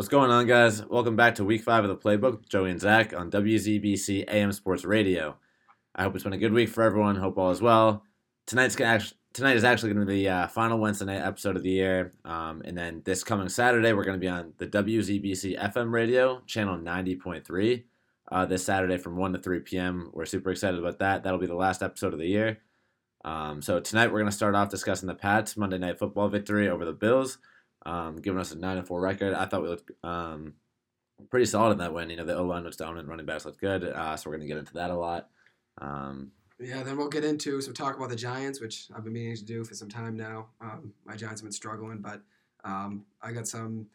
What's going on, guys? Welcome back to week five of the playbook, Joey and Zach on WZBC AM Sports Radio. I hope it's been a good week for everyone. Hope all is well. Tonight's actually, tonight is actually going to be the uh, final Wednesday night episode of the year, um, and then this coming Saturday we're going to be on the WZBC FM radio channel ninety point three. Uh, this Saturday from 1 to 3 p.m. We're super excited about that. That'll be the last episode of the year. Um, so tonight we're going to start off discussing the Pats Monday Night Football victory over the Bills um, giving us a nine and four record. I thought we looked um, pretty solid in that win. You know, the O line was dominant, running backs looked good, uh, so we're going to get into that a lot. Um, yeah, then we'll get into some talk about the Giants, which I've been meaning to do for some time now. Um, my Giants have been struggling, but um, I got some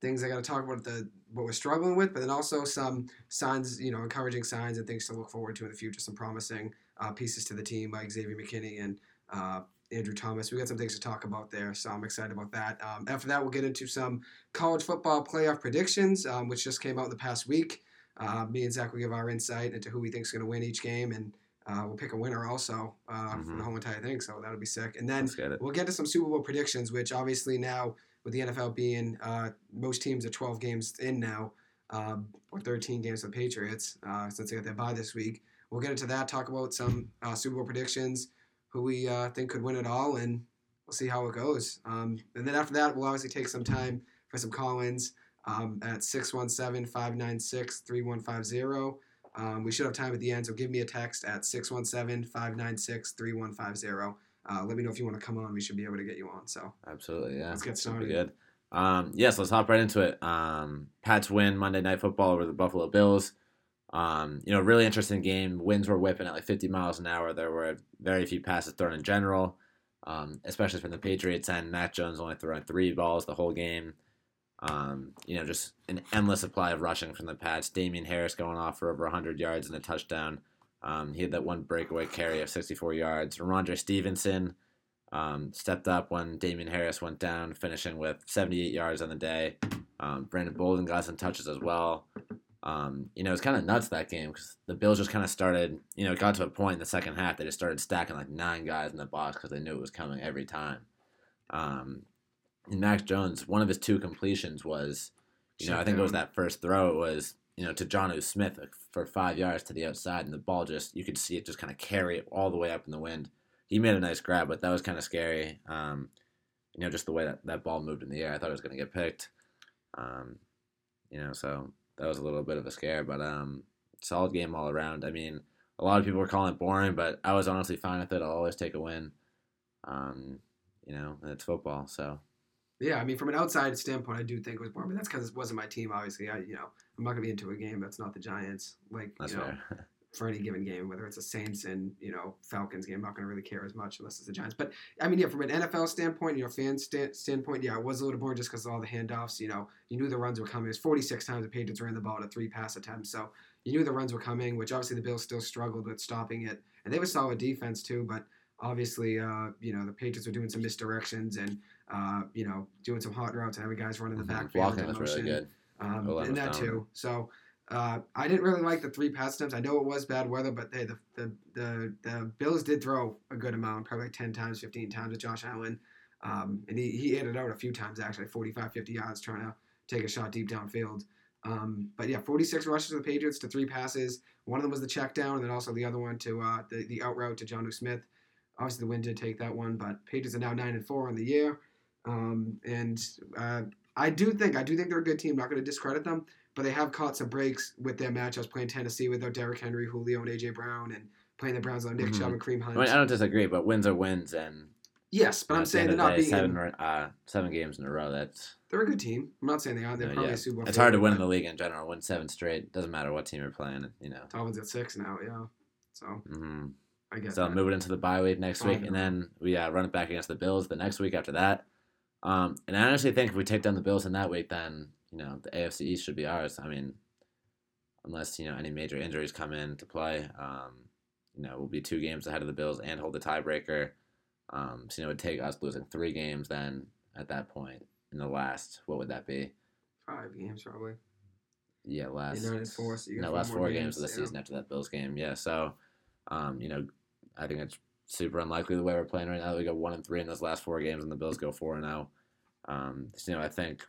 things I got to talk about the what we're struggling with, but then also some signs, you know, encouraging signs and things to look forward to in the future. Some promising uh, pieces to the team like Xavier McKinney and uh, Andrew Thomas. We got some things to talk about there, so I'm excited about that. Um, after that, we'll get into some college football playoff predictions, um, which just came out in the past week. Uh, me and Zach will give our insight into who we think is going to win each game, and uh, we'll pick a winner also uh, mm-hmm. for the whole entire thing. So that'll be sick. And then we'll get to some Super Bowl predictions, which obviously now with the NFL being uh, most teams are 12 games in now, um, or 13 games for the Patriots uh, since they got their bye this week. We'll get into that. Talk about some uh, Super Bowl predictions who we uh, think could win it all, and we'll see how it goes. Um, and then after that, we'll obviously take some time for some call-ins um, at 617-596-3150. Um, we should have time at the end, so give me a text at 617-596-3150. Uh, let me know if you want to come on. We should be able to get you on. So absolutely, yeah. Let's get started. Good. Um, yes, let's hop right into it. Um, Pats win Monday Night Football over the Buffalo Bills. Um, you know, really interesting game. Winds were whipping at like 50 miles an hour. There were very few passes thrown in general, um, especially from the Patriots and Mac Jones only throwing three balls the whole game. Um, you know, just an endless supply of rushing from the Pats. Damien Harris going off for over 100 yards and a touchdown. Um, he had that one breakaway carry of 64 yards. Rhamondre Stevenson um, stepped up when Damien Harris went down, finishing with 78 yards on the day. Um, Brandon Bolden got some touches as well. Um, you know, it's kind of nuts that game because the Bills just kind of started, you know, it got to a point in the second half they just started stacking like nine guys in the box because they knew it was coming every time. Um, and Mac Jones, one of his two completions was, you know, I think it was that first throw. It was, you know, to Jonnu Smith for five yards to the outside, and the ball just, you could see it just kind of carry it all the way up in the wind. He made a nice grab, but that was kind of scary. Um, you know, just the way that that ball moved in the air, I thought it was going to get picked. Um, you know, so that was a little bit of a scare, but um, solid game all around. I mean, a lot of people were calling it boring, but I was honestly fine with it. I'll always take a win. Um, you know, it's football, so. Yeah, I mean, from an outside standpoint, I do think it was boring, but that's because it wasn't my team. Obviously, I you know I'm not gonna be into a game that's not the Giants. Like that's you know, fair. for any given game, whether it's a Saints and you know Falcons game. I'm not going to really care as much unless it's the Giants. But I mean, yeah, from an NFL standpoint, you know, fan st- standpoint, yeah, it was a little boring just because of all the handoffs. You know, you knew the runs were coming. It was 46 times the Patriots ran the ball to three pass attempts, so you knew the runs were coming. Which obviously the Bills still struggled with stopping it, and they were solid defense too. But obviously, uh, you know, the Patriots were doing some misdirections and uh, you know doing some hot routes and having guys running in the mm-hmm. backfield. Blocking was really good. Um, and that too. So uh, I didn't really like the three pass attempts. I know it was bad weather, but hey, the, the, the, the Bills did throw a good amount, probably like 10 times, 15 times with Josh Allen. Um, and he, he hit it out a few times, actually, 45, 50 yards, trying to take a shot deep downfield. Um, but yeah, 46 rushes to the Patriots to three passes. One of them was the check down, and then also the other one to uh, the, the out route to Jonnu Smith. Obviously, the wind did take that one, but Patriots are now 9 and 4 on the year. Um, and uh, I do think I do think they're a good team. Not going to discredit them but they have caught some breaks with their matchups playing Tennessee without Derrick Henry, Julio, and AJ Brown, and playing the Browns on Nick mm-hmm. Chubb and Kareem Hunt. I, mean, I, don't disagree, but wins are wins, and yes, but I'm saying they're not being seven, uh, seven games in a row. That's they're a good team. I'm not saying they are. They're uh, probably yeah. a Super Bowl. It's hard to win in the league in general. Win seven straight doesn't matter what team you're playing. You know, Dolphins at six now. Yeah, so. Mm-hmm. I guess. So Move it into the bye week next week, and then we uh, run it back against the Bills the next week after that. Um, and I honestly think if we take down the Bills in that week, then you know the AFC East should be ours. I mean, unless you know any major injuries come in to play. Um, you know, we'll be two games ahead of the Bills and hold the tiebreaker. Um, so you know, it would take us losing three games then at that point in the last. What would that be? Five games probably. Yeah, last. Four. So no, last four games, games of the yeah. season after that Bills game. Yeah, so, um, you know, I think it's super unlikely the way we're playing right now. We go one and three in those last four games, and the Bills go four and zero. Oh. Um, so, you know, I think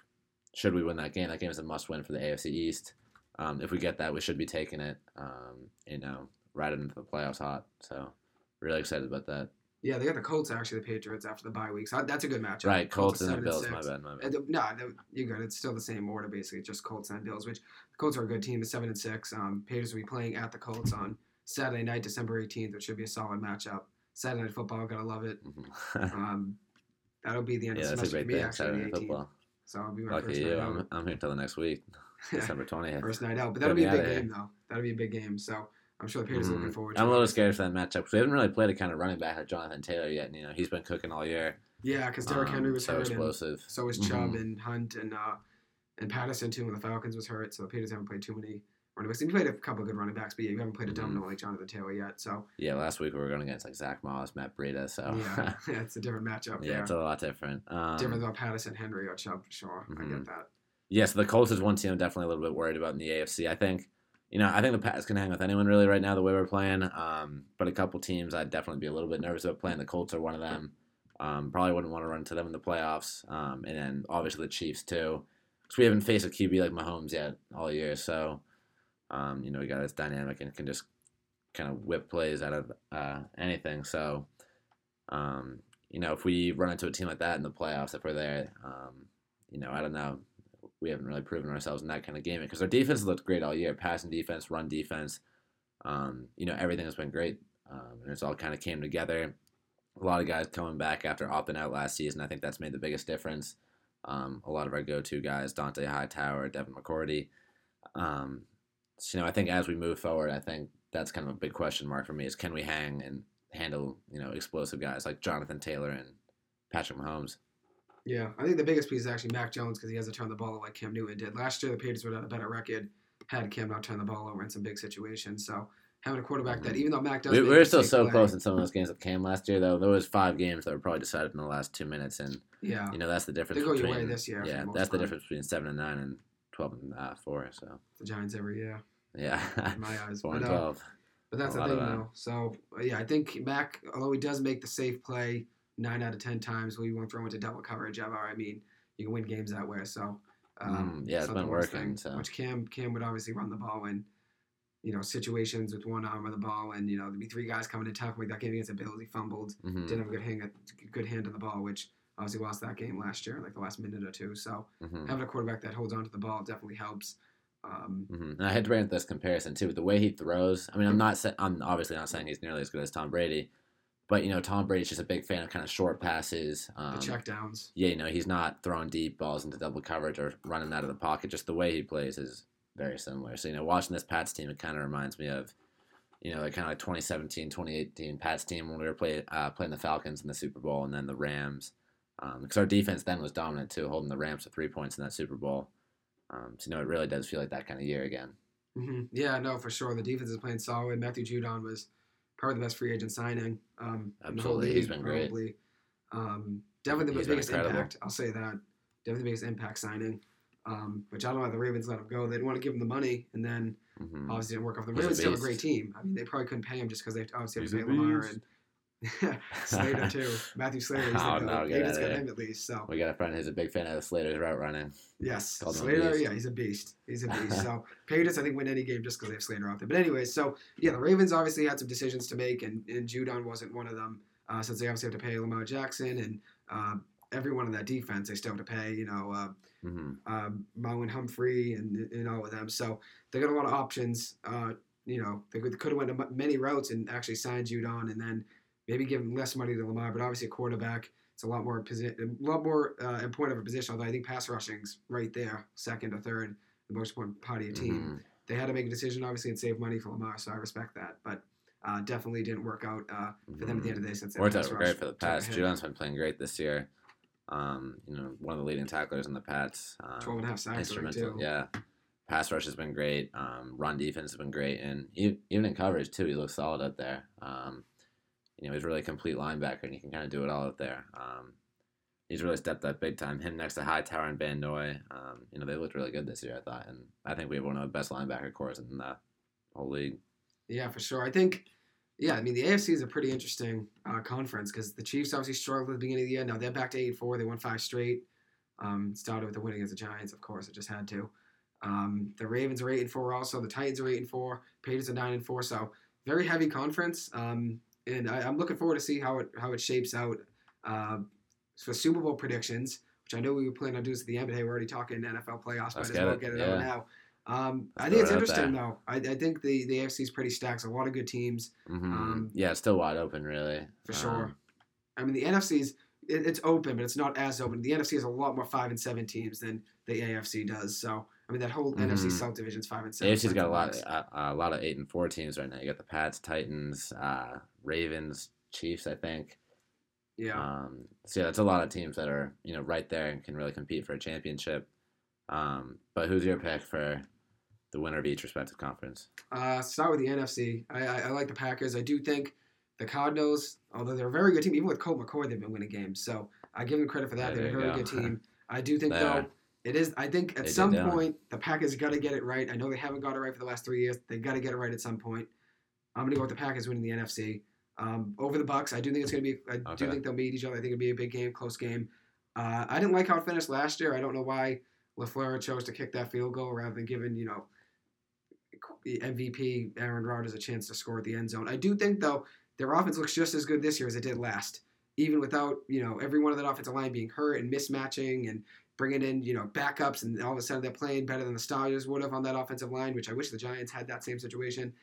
should we win that game, that game is a must win for the AFC East. Um, if we get that, we should be taking it. Um, you know, right into the playoffs hot. So really excited about that. Yeah, they got the Colts actually, the Patriots after the bye week. So that's a good matchup. Right, Colts, are and seven Bills. My bad, my bad. No, you're good. It's still the same order basically. It's just Colts and Bills, which the Colts are a good team. It's seven and six. Um, Patriots will be playing at the Colts on Saturday night, December 18th, which should be a solid matchup. Saturday night football, gotta love it. Mhm. Um, that'll be the end yeah, of the semester for me thing. actually, Saturday the Night football. So I'll be my Lucky first you. night I'm. I'm here till the next week, December 20th. first night out, but that'll be a big game though. That'll be a big game. So I'm sure the Patriots are looking Mhm. forward. to it. I'm a little scared for that matchup because we haven't really played a kind of running back like Jonathan Taylor yet. And, you know, he's been cooking all year. Yeah, because Derrick Um, Henry was so hurt, explosive. so was Chubb Mhm. and Hunt and uh, and Patterson too. When the Falcons was hurt, so the Patriots haven't played too many running backs. And you played a couple of good running backs, but yeah, you haven't played a Mhm. domino like Jonathan Taylor yet. So Yeah, last week we were going against like Zach Moss, Matt Breida. So yeah, yeah, it's a different matchup. yeah, there. it's a lot different. Um, different than Patterson, Henry, or Chubb. For sure, I Mhm. get that. Yeah, so the Colts is one team I'm definitely a little bit worried about in the AFC. I think, you know, I think the Pats can hang with anyone really right now the way we're playing. Um, but a couple teams I'd definitely be a little bit nervous about playing. The Colts are one of them. Um, probably wouldn't want to run to them in the playoffs. Um, and then obviously the Chiefs too, because we haven't faced a QB like Mahomes yet all year. So, um, you know, we got this dynamic and can just kind of whip plays out of uh, anything. So, um, you know, if we run into a team like that in the playoffs, if we're there, um, you know, I don't know. We haven't really proven ourselves in that kind of game because our defense looked great all year. Passing defense run defense um, you know everything has been great um, and it's all kind of came together. A lot of guys coming back after opting out last season i think that's made the biggest difference. Um, a lot of our go-to guys dante hightower devin mccourty um, you know i think as we move forward i think that's kind of a big question mark for me is can we hang and handle you know explosive guys like jonathan taylor and patrick mahomes Yeah, I think the biggest piece is actually Mac Jones because he hasn't turned the ball like Cam Newton did. Last year, the Patriots would have had a better record had Cam not turned the ball over in some big situations. So having a quarterback that, mm-hmm. even though Mac does, We, we were still so play- close in some of those games with Cam last year, though. There was five games that were probably decided in the last two minutes, and Yeah, you know that's the difference. They go your between, way this year Yeah, that's the difference between seven and nine and twelve and uh, four. So the Giants every year yeah, in my eyes. four But, and uh, twelve. But that's A the thing, that. though. So uh, yeah, I think Mac, although he does make the safe play nine out of ten times, we won't throw into double coverage ever. I mean, you can win games that way. So um, Mm, yeah, it's been working, thing. so. Which Cam Cam would obviously run the ball in, you know, situations with one arm of the ball, and you know there'd be three guys coming to tackle me. That game against the Bills, he fumbled, hmm didn't have a good hand, good hand on the ball, which obviously lost that game last year, like the last minute or two. So hmm having a quarterback that holds on to the ball definitely helps. Um, hmm And I had to bring up this comparison too with the way he throws. I mean, I'm not. Sa- I'm obviously not saying he's nearly as good as Tom Brady, but you know, Tom Brady's just a big fan of kind of short passes. Um, the check downs. yeah, you know, he's not throwing deep balls into double coverage or running out of the pocket. Just the way he plays is very similar. So, you know, watching this Pats team, it kind of reminds me of, you know, like kind of like 2017, 2018 Pats team when we were play, uh, playing the Falcons in the Super Bowl and then the Rams. Because our defense then was dominant too, holding the Rams to three points in that Super Bowl. Um, so, you know, it really does feel like that kind of year again. hmm Yeah, no, for sure. The defense is playing solid. Matthew Judon was probably the best free agent signing. Um, in the whole Absolutely. league, He's been great. probably. Um, definitely the He's biggest impact. I'll say that. Definitely the biggest impact signing. Um, which I don't know why the Ravens let him go. They didn't want to give him the money, and then hmm obviously didn't work off. The Ravens still have a great team. I mean, they probably couldn't pay him just because they obviously have to pay Lamar and Slater too. Matthew Slater. He's Oh, no, the get Ravens got him at least. So We got a friend who's a big fan of the Slater's route running. Yes, Called Slater. Yeah, he's a beast. He's a beast. so Patriots, I think, win any game just because they have Slater out there. But anyways, so yeah, the Ravens obviously had some decisions to make, and, and Judon wasn't one of them, uh, since they obviously have to pay Lamar Jackson and uh, everyone in that defense. They still have to pay, you know, uh, hmm um, Marlon Humphrey and, and all of them. So they got a lot of options. Uh, you know, they could, could have went to many routes and actually signed Judon, and then maybe give less money to Lamar. But obviously, a quarterback, it's a lot more posi- a lot more uh, important of a position. Although I think pass rushing's right there, second or third, the most important part of your team. hmm They had to make a decision, obviously, and save money for Lamar. So I respect that, but. Uh, definitely didn't work out uh, for them at the end of the day since Worked out rush great for the Pats. Judon's been playing great this year. Um, you know, one of the leading tacklers in the Pats. Um, 12 and a half sacks instrumental, yeah. Pass rush has been great. Um, run defense has been great, and even in coverage too, he looks solid out there. Um, you know, he's really a complete linebacker, and he can kind of do it all out there. Um, he's really stepped up big time. Him next to Hightower and Van Noy, um, you know, they looked really good this year. I thought, and I think we have one of the best linebacker cores in the whole league. Yeah, for sure. I think, yeah, I mean, the AFC is a pretty interesting uh, conference because the Chiefs obviously struggled at the beginning of the year. Now they're back to 8 4. They won five straight. Um, started with the win against the Giants, of course. It just had to. Um, the Ravens are eight and four, also. The Titans are eight and four. Patriots are nine and four. So very heavy conference. Um, and I, am looking forward to see how it how it shapes out uh, for Super Bowl predictions, which I know we were planning on doing at the end, but hey, we're already talking NFL playoffs. Might as well get it yeah. out now. Um, I think it's interesting though. I, I, think the the AFC is pretty stacked. A lot of good teams. Mm-hmm. Um, yeah, it's still wide open, really. For sure. Um, I mean, the NFC's it, it's open, but it's not as open. The NFC has a lot more five and seven teams than the AFC does. So I mean, that whole mm-hmm. NFC South division's five and seven. AFC's got a lot, of, a, a, lot of eight and four teams right now. You got the Pats, Titans, uh, Ravens, Chiefs. I think. Yeah. Um, so yeah, that's a lot of teams that are you know right there and can really compete for a championship. Um, but who's your pick for the winner of each respective conference? Uh, start with the NFC. I, I, I like the Packers. I do think the Cardinals, although they're a very good team, even with Colt McCoy, they've been winning games. So I give them credit for that. They're a very go. good team. I do think though it is. I think at they some point the Packers got to get it right. I know they haven't got it right for the last three years. They got to get it right at some point. I'm gonna go with the Packers winning the NFC um, over the Bucs. I do think it's gonna be. I okay. do think they'll meet each other. I think it'll be a big game, close game. Uh, I didn't like how it finished last year. I don't know why Lafleur chose to kick that field goal rather than giving you know MVP Aaron Rodgers a chance to score at the end zone. I do think though their offense looks just as good this year as it did last, even without you know every one of that offensive line being hurt and mismatching and bringing in you know backups, and all of a sudden they're playing better than the Stars would have on that offensive line, which I wish the Giants had that same situation.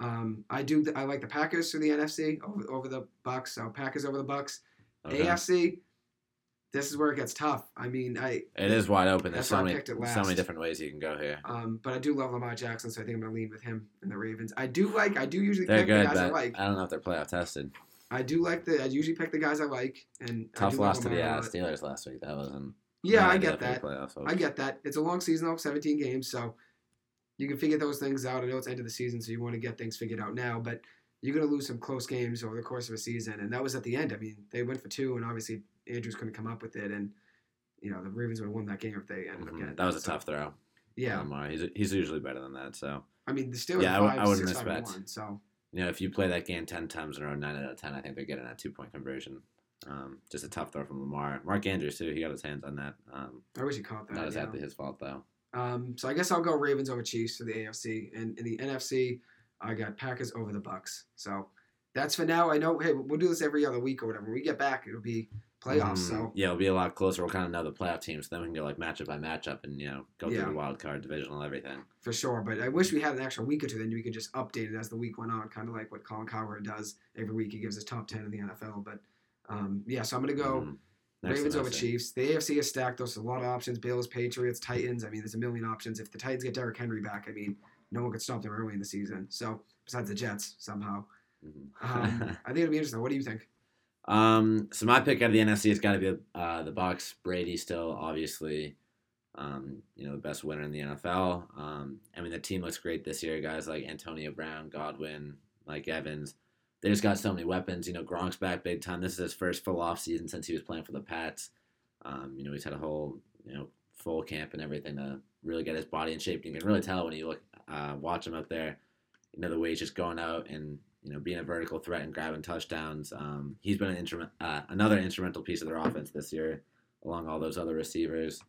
Um, I do. I like the Packers for the NFC over, over the Bucs. So Packers over the Bucs. Okay. AFC. This is where it gets tough. I mean, I it is wide open. There's so many, so many different ways you can go here. Um, but I do love Lamar Jackson, so I think I'm gonna lean with him and the Ravens. I do like. I do usually They're pick good, the guys I like. I don't know if they're playoff tested. I do like the. I usually pick the guys I like, and tough loss to the uh, Steelers last week. That wasn't. Yeah, I get that. I get that. It's a long season though, 17 games, so you can figure those things out. I know it's end of the season, so you want to get things figured out now, but you're going to lose some close games over the course of a season, and that was at the end. I mean, they went for two, and obviously Andrews couldn't come up with it, and you know the Ravens would have won that game if they ended mm-hmm. up getting. That was a so, tough throw. Yeah, Lamar. He's he's usually better than that. So I mean, the Steelers. Yeah, five, I, I wouldn't six, expect. One, so you know, if you play that game ten times in a row, nine out of ten, I think they're getting that two point conversion. Um, just a tough throw from Lamar. Mark Andrews too. He got his hands on that. Um, I wish he caught that. Not exactly his fault though. Um, so I guess I'll go Ravens over Chiefs for the AFC, and in the NFC, I got Packers over the Bucs. So that's for now. I know. Hey, we'll do this every other week or whatever. When we get back, it'll be playoffs. Mm, so yeah, it'll be a lot closer. We'll kind of know the playoff teams. So Then we can go like matchup by matchup and you know go yeah. through the wild card, divisional, everything. For sure, but I wish we had an extra week or two. Then we could just update it as the week went on, kind of like what Colin Cowherd does every week. He gives us top ten in the NFL. But um, yeah, so I'm gonna go. Mm. Ravens over Chiefs. The AFC is stacked. There's a lot of options. Bills, Patriots, Titans. I mean, there's a million options. If the Titans get Derrick Henry back, I mean, no one could stop them early in the season. So besides the Jets, somehow. Mm-hmm. um, I think it'll be interesting. What do you think? Um, so my pick out of the NFC has got to be uh, the Bucs. Brady still obviously, um, you know, the best winner in the NFL. Um, I mean, the team looks great this year. Guys like Antonio Brown, Godwin, Mike Evans. They just got so many weapons. You know, Gronk's back big time. This is his first full off season since he was playing for the Pats. Um, you know, he's had a whole you know full camp and everything to really get his body in shape. You can really tell when you look uh, watch him up there. You know the way he's just going out and you know, being a vertical threat and grabbing touchdowns. Um, he's been an instrument, uh, another instrumental piece of their offense this year, along all those other receivers.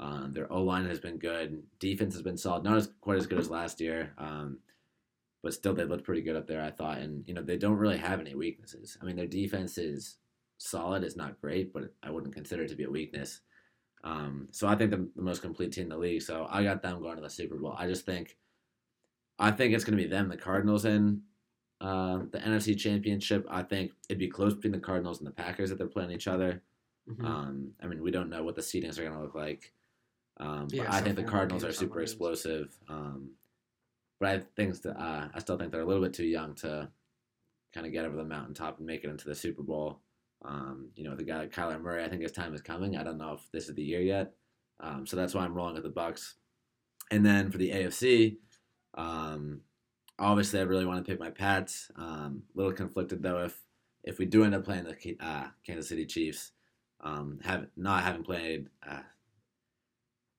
Um, their O line has been good. Defense has been solid, not as quite as good as last year, um, but still they looked pretty good up there, I thought. And you know, they don't really have any weaknesses. I mean, their defense is solid. It's not great, but I wouldn't consider it to be a weakness. Um, so I think the, the most complete team in the league. So I got them going to the Super Bowl. I just think, I think it's going to be them, the Cardinals, in uh, the NFC Championship. I think it'd be close between the Cardinals and the Packers if they're playing each other. Mm-hmm. Um, I mean, we don't know what the seedings are going to look like. Um, yeah, but I think the Cardinals are super explosive. Um, but I think that, uh, I still think they're a little bit too young to kind of get over the mountaintop and make it into the Super Bowl. Um, you know, the guy like Kyler Murray, I think his time is coming. I don't know if this is the year yet. Um, so that's why I'm rolling with the Bucs. And then for the AFC, um, obviously, I really want to pick my Pats. Um, a little conflicted though if if we do end up playing the uh, Kansas City Chiefs, um, have not having played. Uh,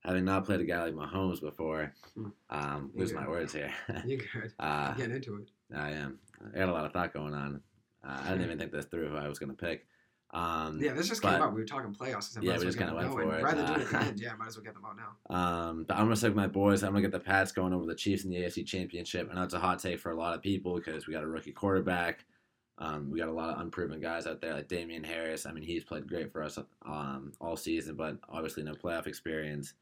having not played a guy like Mahomes before, hmm. um, lose my words here. you good. Uh, into it. I am. I got a lot of thought going on. Uh, I didn't even think this through who I was going to pick. Um, Yeah, this just but- came up. We were talking playoffs. Yeah, we just kinda went for it. Rather than do it at the Uh, end, yeah, I might as well get them out now. Um, but I'm gonna stick with my boys. I'm gonna get the Pats going over the Chiefs in the AFC Championship. I know it's a hot take for a lot of people because we got a rookie quarterback. Um, we got a lot of unproven guys out there like Damien Harris. I mean, he's played great for us um, all season, but obviously no playoff experience.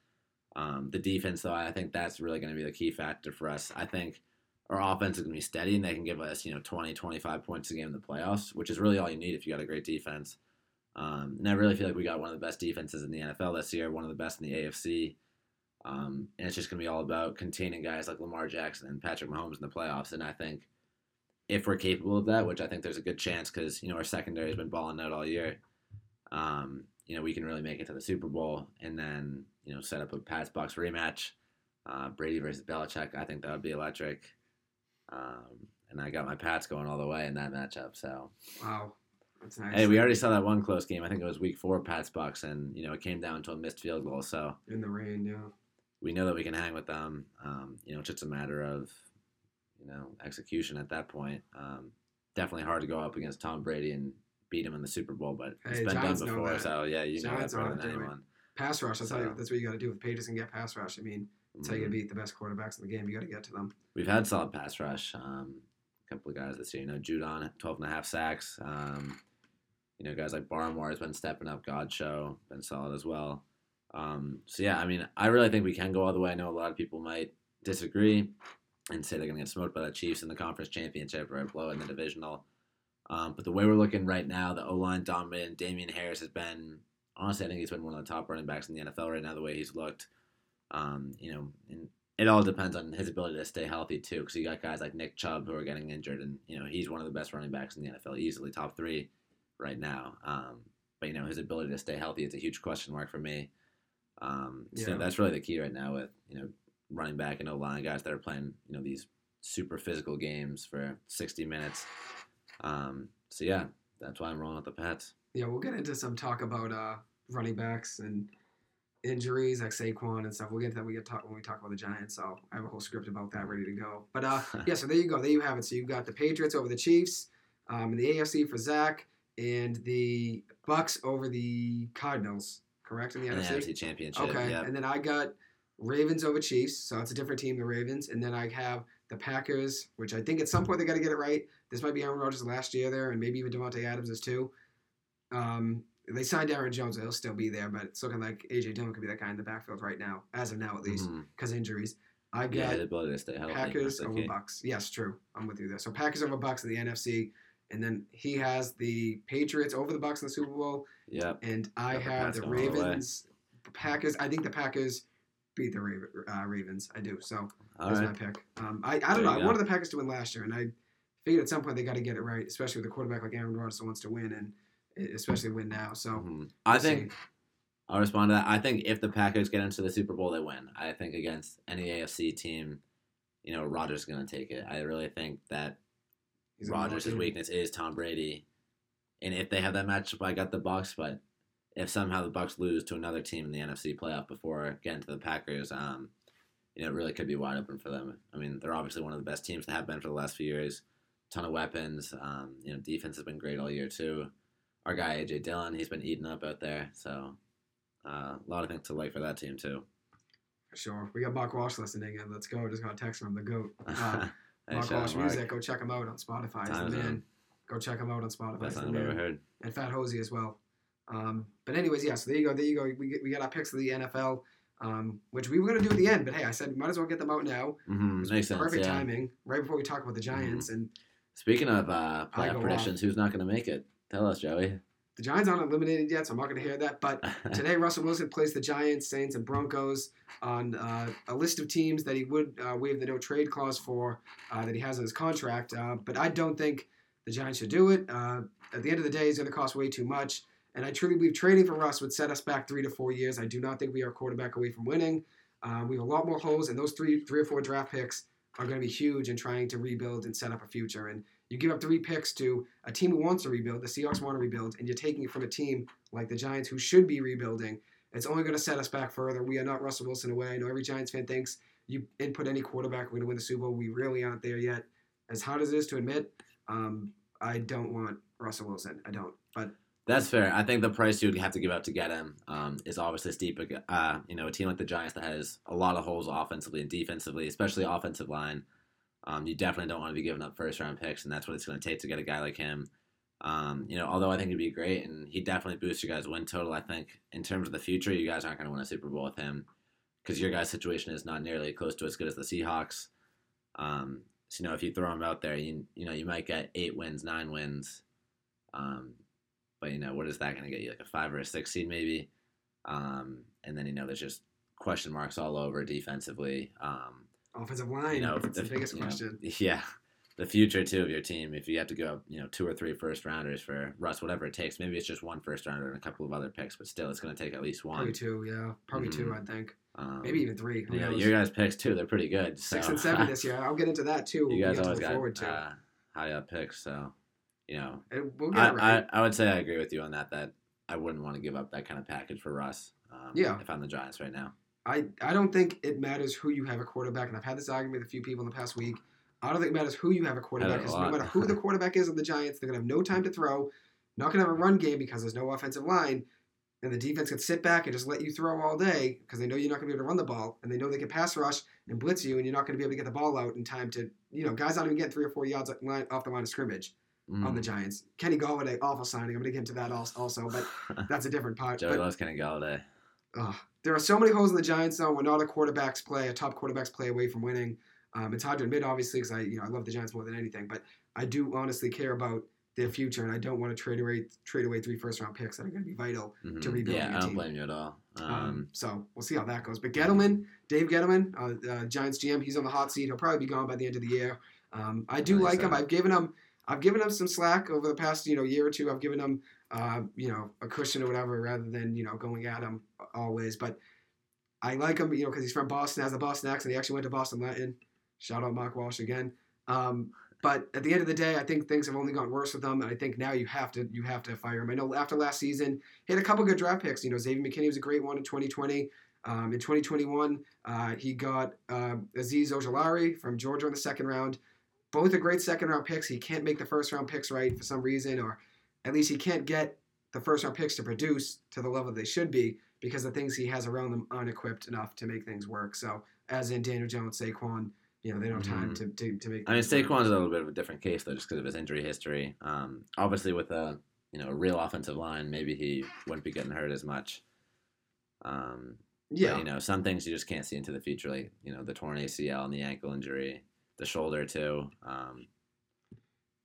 Um, the defense, though, I think that's really going to be the key factor for us. I think our offense is going to be steady and they can give us, you know, 20, 25 points a game in the playoffs, which is really all you need if you got a great defense. Um, and I really feel like we got one of the best defenses in the NFL this year, one of the best in the AFC. Um, and it's just going to be all about containing guys like Lamar Jackson and Patrick Mahomes in the playoffs. And I think if we're capable of that, which I think there's a good chance because, you know, our secondary has been balling out all year, um, you know, we can really make it to the Super Bowl and then, you know, set up a Pats Bucs rematch, uh, Brady versus Belichick. I think that would be electric. Um, and I got my Pats going all the way in that matchup. So, Wow, that's nice. hey, we already saw that one close game. I think it was week four, Pats Bucs, and, you know, it came down to a missed field goal. So, in the rain, yeah. we know that we can hang with them. Um, you know, it's just a matter of, you know, execution at that point. Um, definitely hard to go up against Tom Brady and beat him in the Super Bowl, but it's Hey, been done Giants know before. So yeah, you know that better than anyone. Pass rush. I'll tell you, that's what you got to do. If Pages can get pass rush, I mean, that's how you Mhm. beat the best quarterbacks in the game. You got to get to them. We've had solid pass rush. Um, a couple of guys this year, you know, Judon, 12 and a half sacks. Um, you know, guys like Barmore has been stepping up. Godchaux been solid as well. Um, so yeah, I mean, I really think we can go all the way. I know a lot of people might disagree and say they're going to get smoked by the Chiefs in the conference championship or blow in the divisional. Um, but the way we're looking right now, the O line dominant, Damien Harris has been honestly, I think he's been one of the top running backs in the NFL right now. The way he's looked, um, you know, and it all depends on his ability to stay healthy too. Because you got guys like Nick Chubb who are getting injured, and you know he's one of the best running backs in the NFL, easily top three right now. Um, but you know his ability to stay healthy is a huge question mark for me. Um, so Yeah. that's really the key right now with you know running back and O line guys that are playing you know these super physical games for 60 minutes. Um, so yeah, that's why I'm rolling with the Pats. Yeah, we'll get into some talk about uh, running backs and injuries like Saquon and stuff. We'll get to that we get talk when we talk about the Giants. So I have a whole script about that ready to go. But uh, yeah, so there you go. There you have it. So you've got the Patriots over the Chiefs, um, the AFC for Zach, and the Bucs over the Cardinals. Correct in the In the NFC. NFC Championship. Okay, Yep. and then I got Ravens over Chiefs, so it's a different team, the Ravens. And then I have the Packers, which I think at some point they got to get it right. This might be Aaron Rodgers' last year there, and maybe even Davante Adams is too. Um, they signed Aaron Jones, so he'll still be there, but it's looking like AJ Dillon could be that guy in the backfield right now, as of now at least, because injuries. I got Yeah, the ability to stay healthy. Packers over. Bucs. Yes, true. I'm with you there. So Packers over Bucs in the NFC, and then he has the Patriots over the Bucs in the Super Bowl, Yeah. and I have the going all the way. Ravens, the Packers. I think the Packers beat the Raven, uh, Ravens. I do. So All that's right. my pick. Um, I, I don't There know. I wanted the Packers to win last year, and I figured at some point they got to get it right, especially with a quarterback like Aaron Rodgers who wants to win, and especially win now. So Mhm. I we'll think see. I'll respond to that. I think if the Packers get into the Super Bowl, they win. I think against any AFC team, you know, Rodgers is going to take it. I really think that He's Rodgers' weakness is Tom Brady, and if they have that matchup, I got the Bucs, But if somehow the Bucs lose to another team in the NFC playoff before getting to the Packers, um, you know, it really could be wide open for them. I mean, they're obviously one of the best teams that have been for the last few years. Ton of weapons. Um, you know, defense has been great all year too. Our guy AJ Dillon, he's been eating up out there. So uh, a lot of things to like for that team too. For sure. We got Mark Walsh listening, and let's go. Just got a text from the goat. Uh, Hey, Mark Walsh Mark. Music. Go check him out on Spotify. He's the man. Go check him out on Spotify. Best He's the song I've ever heard. and Fat Hosey as well. Um, but anyways, yeah. So there you go. There you go. We get, we got our picks of the NFL, um, which we were gonna do at the end, but hey, I said might as well get them out now. hmm It's Makes sense. Perfect yeah. timing, right before we talk about the Giants. And Speaking of uh, playoff predictions, who's not going to make it? Tell us, Joey. the Giants aren't eliminated yet, so I'm not gonna hear that. But today, Russell Wilson plays the Giants, Saints, and Broncos on uh, a list of teams that he would uh, waive the no trade clause for uh, that he has in his contract. Uh, but I don't think the Giants should do it. Uh, at the end of the day, it's going to cost way too much. And I truly believe trading for Russ would set us back three to four years. I do not think we are quarterback away from winning. Uh, we have a lot more holes, and those three, three or four draft picks are going to be huge in trying to rebuild and set up a future. And you give up three picks to a team who wants to rebuild. The Seahawks want to rebuild, and you're taking it from a team like the Giants who should be rebuilding. It's only going to set us back further. We are not Russell Wilson away. I know every Giants fan thinks you input any quarterback, we're going to win the Super Bowl. We really aren't there yet. As hard as it is to admit, um, I don't want Russell Wilson. I don't. But That's fair. I think the price you would have to give up to get him um, is obviously steep. Uh, you know, a team like the Giants that has a lot of holes offensively and defensively, especially offensive line. Um, you definitely don't want to be giving up first round picks, and that's what it's going to take to get a guy like him. Um, you know, although I think he'd be great, and he definitely boosts your guys' win total. I think in terms of the future, you guys aren't going to win a Super Bowl with him because your guys' situation is not nearly close to as good as the Seahawks. Um, so you know, if you throw him out there, you you know you might get eight wins, nine wins. Um, but you know, what is that going to get you? Like a five or a six seed, maybe. Um, and then you know, there's just question marks all over defensively. Um, Offensive line, you know, that's the, the biggest question. Know, yeah, the future too of your team. If you have to go, you know, two or three first rounders for Russ, whatever it takes. Maybe it's just one first rounder and a couple of other picks, but still, it's going to take at least one. Probably two, yeah, probably mm-hmm. two. I think. Um, Maybe even three. Who yeah, knows? your guys' picks too. They're pretty good. So. Six and seven this year. I'll get into that too. You guys always got uh, high up picks, so you know. We'll I, right. I, I would say I agree with you on that. That I wouldn't want to give up that kind of package for Russ. Um, yeah. If I'm the Giants right now. I, I don't think it matters who you have a quarterback, and I've had this argument with a few people in the past week. I don't think it matters who you have a quarterback because no matter who the quarterback is of the Giants, they're gonna have no time to throw, not gonna have a run game because there's no offensive line, and the defense can sit back and just let you throw all day because they know you're not gonna be able to run the ball, and they know they can pass rush and blitz you, and you're not gonna be able to get the ball out in time to, you know, guys not even getting three or four yards off the line of scrimmage mm. on the Giants. Kenny Golladay, awful signing. I'm going to get into that also, but that's a different part. Joey but, loves Kenny Golladay. Uh, there are so many holes in the Giants though. We're not a quarterbacks play, a top quarterbacks play away from winning. Um, it's hard to admit, obviously, because I, you know, I love the Giants more than anything, but I do honestly care about their future, and I don't want to trade away trade away three first round picks that are going to be vital mm-hmm. to rebuilding. Yeah, I don't blame you at all. Um, um, so we'll see how that goes. But Gettleman, Dave Gettleman, uh, uh, Giants GM, he's on the hot seat. He'll probably be gone by the end of the year. Um, I do like him. I've given him I've given him some slack over the past you know year or two. I've given him uh, you know a cushion or whatever rather than you know going at him always. But I like him you know because he's from Boston, has a Boston accent. He actually went to Boston Latin. Shout out Mark Walsh again. Um, but at the end of the day, I think things have only gotten worse with him, and I think now you have to you have to fire him. I know after last season, he had a couple good draft picks. You know, Xavier McKinney was a great one in 2020. Um, in 2021, uh, he got uh, Azeez Ojulari from Georgia in the second round both are great second round picks. He can't make the first round picks right for some reason, or at least he can't get the first round picks to produce to the level they should be because the things he has around them aren't equipped enough to make things work. So, as in Daniel Jones, Saquon, you know, they don't have time mm-hmm. to, to, to make. I mean, Saquon's a little bit of a different case though, just because of his injury history. Um, obviously, with a you know a real offensive line, maybe he wouldn't be getting hurt as much. Um, yeah, but, you know, some things you just can't see into the future, like you know the torn ACL and the ankle injury the shoulder too. Um,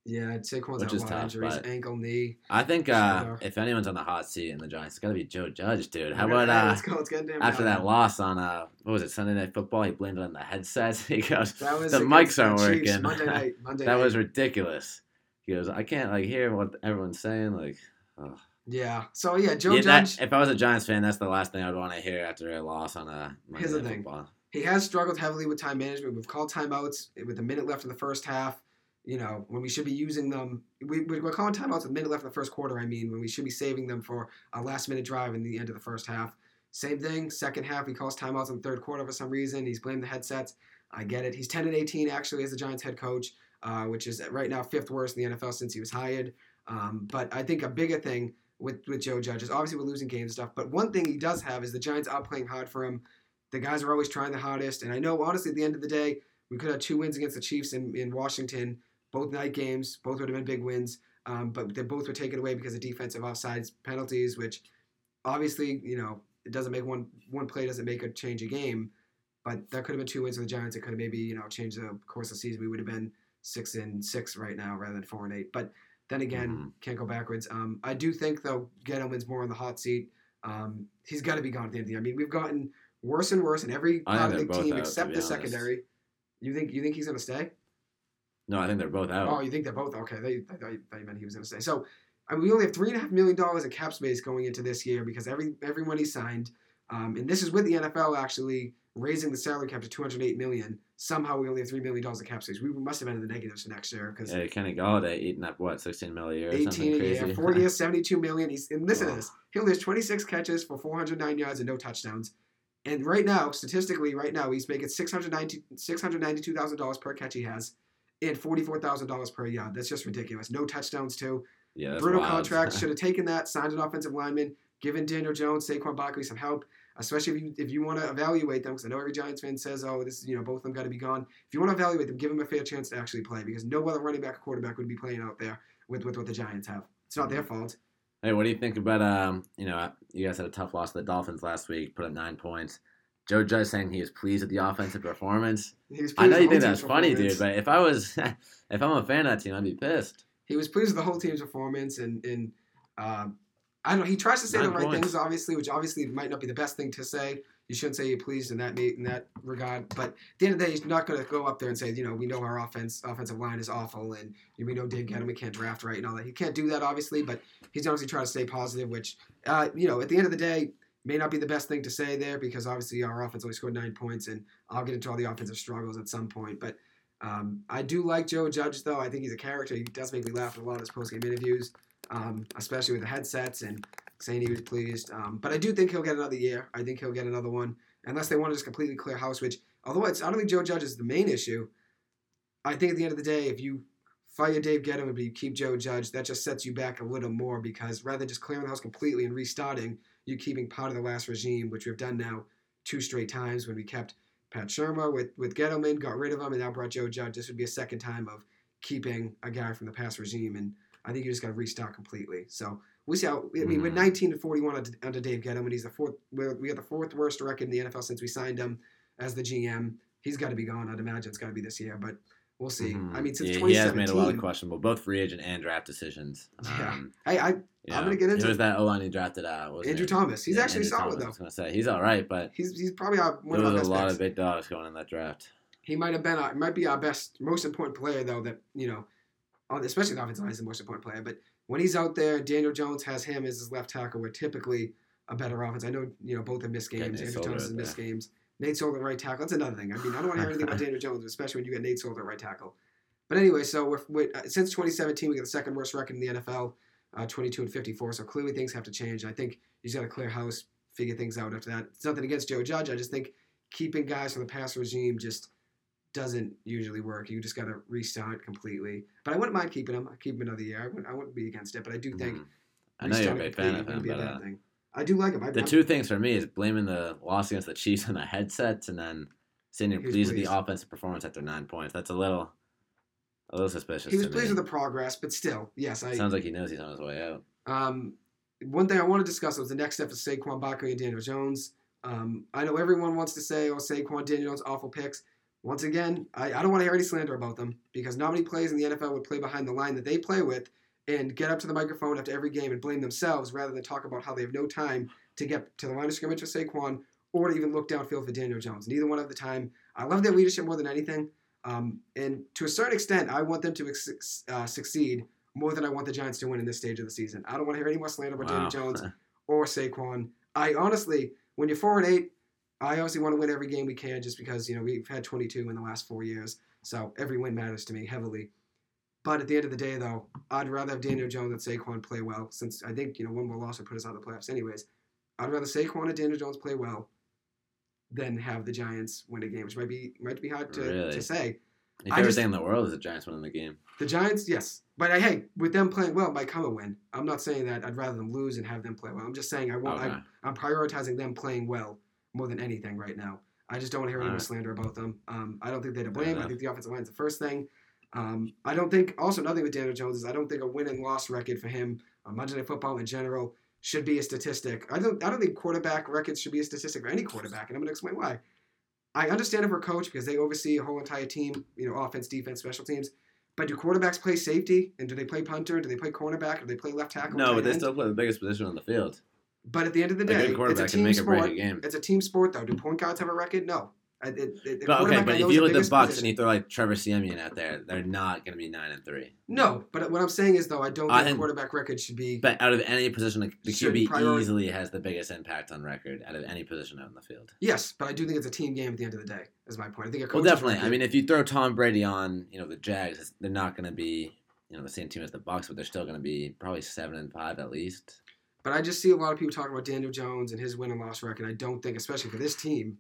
yeah, Saquon's which is tough, injuries, ankle, knee. I think uh, if anyone's on the hot seat in the Giants, it's got to be Joe Judge, dude. How about uh, let's go, let's after that loss on uh, what was it Sunday Night Football? He blamed it on the headsets. He goes, the mics aren't working. Monday night, Monday that night. was ridiculous. He goes, I can't like hear what everyone's saying. Like, oh. yeah. So yeah, Joe yeah, Judge. That, if I was a Giants fan, that's the last thing I'd want to hear after a loss on a Monday Here's the thing. Football he has struggled heavily with time management. We've called timeouts with a minute left in the first half. You know, when we should be using them, we, we're calling timeouts with a minute left in the first quarter. I mean, when we should be saving them for a last minute drive in the end of the first half. Same thing, second half, he calls timeouts in the third quarter for some reason. He's blamed the headsets. I get it. He's 10 and 18 actually as the Giants head coach, uh, which is right now fifth worst in the NFL since he was hired. Um, but I think a bigger thing with, with Joe Judge is obviously we're losing games and stuff. But one thing he does have is the Giants are playing hard for him. The guys are always trying the hardest. And I know, honestly, at the end of the day, we could have two wins against the Chiefs in, in Washington, both night games. Both would have been big wins. Um, but they both were taken away because of defensive offsides penalties, which obviously, you know, it doesn't make one one play doesn't make a change a game. But that could have been two wins for the Giants. It could have maybe, you know, changed the course of the season. We would have been six and six right now rather than four and eight. But then again, mm-hmm. can't go backwards. Um, I do think though Gettleman's more on the hot seat. Um, he's got to be gone at the end of the year. I mean, we've gotten worse and worse in every of team out, except the secondary. You think you think he's gonna stay? No, I think they're both out. Oh, you think they're both okay? They, I thought you meant he was gonna stay. So, I mean, we only have three and a half million dollars in cap space going into this year because every everyone he signed, um, and this is with the NFL actually raising the salary cap to 208 million. Somehow we only have three million dollars in cap space. We must have been in the negatives for next year because yeah, Kenny Golladay eating up what 16 million a year, 18 a year, four years, 72 million. He's and listen to this. He only has 26 catches for 409 yards and no touchdowns. And right now, statistically, right now, he's making $692,000 per catch he has and $44,000 per yard. That's just ridiculous. No touchdowns, too. Yeah, Brutal wild. contract. Should have taken that, signed an offensive lineman, given Daniel Jones, Saquon Barkley some help, especially if you if you want to evaluate them, because I know every Giants fan says, oh, this is, you know, both of them got to be gone. If you want to evaluate them, give them a fair chance to actually play, because no other running back or quarterback would be playing out there with, with what the Giants have. It's not their fault. Hey, what do you think about um? You know, you guys had a tough loss to the Dolphins last week, put up nine points. Joe Judge saying he is pleased with the offensive performance. I know you think that's funny, dude, but if I was, if I'm a fan of that team, I'd be pissed. he was pleased with the whole team's performance and and uh, I don't know. He tries to say Nine the right points. things, obviously, which obviously might not be the best thing to say. You shouldn't say you're pleased in that in that regard. But at the end of the day, he's not going to go up there and say, you know, we know our offense offensive line is awful and we know Dave Gettleman can't draft right and all that. He can't do that, obviously, but he's obviously trying to stay positive, which, uh, you know, at the end of the day, may not be the best thing to say there because obviously our offense only scored nine points, and I'll get into all the offensive struggles at some point. But um, I do like Joe Judge, though. I think he's a character. He does make me laugh in a lot of his post game interviews, um, especially with the headsets and saying he was pleased. Um, but I do think he'll get another year. I think he'll get another one, unless they want to just completely clear house. Which, although it's, I don't think Joe Judge is the main issue. I think at the end of the day, if you fire Dave Gettleman but you keep Joe Judge, that just sets you back a little more because rather than just clearing the house completely and restarting, you're keeping part of the last regime, which we've done now two straight times when we kept Pat Shurmur with, with Gettleman, got rid of him, and now brought Joe Judge. This would be a second time of keeping a guy from the past regime, and I think you just got to restart completely. So we see how. I mean, we're Mhm. 19 to 41 under, Dave Gettleman. He's the fourth. We're, we got the fourth worst record in the NFL since we signed him as the GM. He's got to be gone. I'd imagine it's got to be this year, but we'll see. Mhm. I mean, since Yeah, he has made a lot of questionable, both free agent and draft decisions. Yeah. Um, I, I you I'm gonna get into Who was that O line he drafted? Uh, Andrew name? Thomas. He's Yeah, actually Andrew solid Thomas, I was gonna say he's all right, but He's he's probably our, one there of our was a lot picks. of big dogs going in that draft. He might have been our, might be our best, most important player though. That you know, especially the offensive line is the most important player. But when he's out there, Daniel Jones has him as his left tackle. We're typically a better offense. I know you know both have missed games. Andrew Thomas out has missed there. games. Nate Solder right tackle. That's another thing. I mean, I don't want to hear anything about Daniel Jones, especially when you get Nate Solder at right tackle. But anyway, so we're, we're, uh, since 2017, we got the second worst record in the NFL, uh, 22 and 54. So clearly things have to change. I think he's got to clear house, figure things out after that. It's nothing against Joe Judge. I just think keeping guys from the past regime just doesn't usually work. You just got to restart completely. But I wouldn't mind keeping him. I'd keep him another year. I wouldn't, I wouldn't be against it. But I do think Mhm. I know you're a big fan of him, wouldn't be a but uh, thing. I do like him. I, the I- two things for me is blaming the loss against the Chiefs on the headsets, and then saying you're pleased with the offensive performance after nine points. That's a little, a little suspicious. he was pleased me. with the progress, but still, yes, I. Sounds like he knows he's on his way out. Um, one thing I want to discuss was the next step for Saquon Barkley and Daniel Jones. Um, I know everyone wants to say, "Oh, Saquon, Daniel Jones, awful picks." Once again, I, I don't want to hear any slander about them because nobody plays in the NFL would play behind the line that they play with and get up to the microphone after every game and blame themselves rather than talk about how they have no time to get to the line of scrimmage for Saquon or to even look downfield for Daniel Jones. Neither one of the time. I love their leadership more than anything. Um, and to a certain extent, I want them to ex- uh, succeed more than I want the Giants to win in this stage of the season. I don't want to hear any more slander about Daniel Jones or Saquon. I honestly, when you're four and eight, I obviously want to win every game we can, just because you know we've had 22 in the last four years, so every win matters to me heavily. But at the end of the day, though, I'd rather have Daniel Jones and Saquon play well, since I think you know one more loss would put us out of the playoffs, anyways. I'd rather Saquon and Daniel Jones play well than have the Giants win a game, which might be might be hard to, Really? to say. Your I favorite just- in the world is the Giants winning the game. The Giants, yes. But uh, hey, with them playing well, might come a win. I'm not saying that I'd rather them lose and have them play well. I'm just saying I want. I'm, I'm prioritizing them playing well more than anything right now. I just don't want to hear any more slander about them. Um, I don't think they're to blame. I think the offensive line's the first thing. Um, I don't think. Also, another thing with Daniel Jones is I don't think a win and loss record for him on Monday Night Football in general should be a statistic. I don't. I don't think quarterback records should be a statistic for any quarterback, and I'm going to explain why. I understand if we're coach because they oversee a whole entire team, you know, offense, defense, special teams. But do quarterbacks play safety? And do they play punter? Do they play cornerback? Do they play left tackle? No, but they end? still play the biggest position on the field. But at the end of the day, it's a team sport. a. It's a team sport, though. Do point guards have a record? No. I- it- it- But, okay, but if you look at the Bucs position. and you throw like Trevor Siemian out there, they're not going to be nine and three. No, but what I'm saying is though, I don't think a quarterback record should be. But out of any position, the the QB priori- easily has the biggest impact on record out of any position out in the field. yes, but I do think it's a team game at the end of the day. Is my point. I think a Well, definitely. I mean, if you throw Tom Brady on, you know, the Jags, they're not going to be, you know, the same team as the Bucs, but they're still going to be probably seven and five at least. But I just see a lot of people talking about Daniel Jones and his win and loss record. I don't think, especially for this team,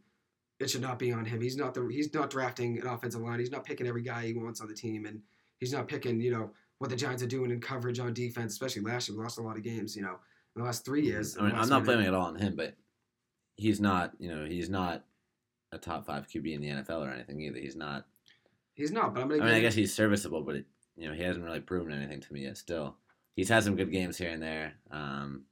it should not be on him. He's not the he's not drafting an offensive line. He's not picking every guy he wants on the team, and he's not picking you know what the Giants are doing in coverage on defense, especially last year. We lost a lot of games, you know, in the last three years. I mean, I'm not blaming it all on him, but he's not. You know, he's not a top five QB in the NFL or anything either. He's not. He's not, but I'm gonna. mean, I guess he's serviceable, but it, you know, he hasn't really proven anything to me yet. Still, he's had some good games here and there, um,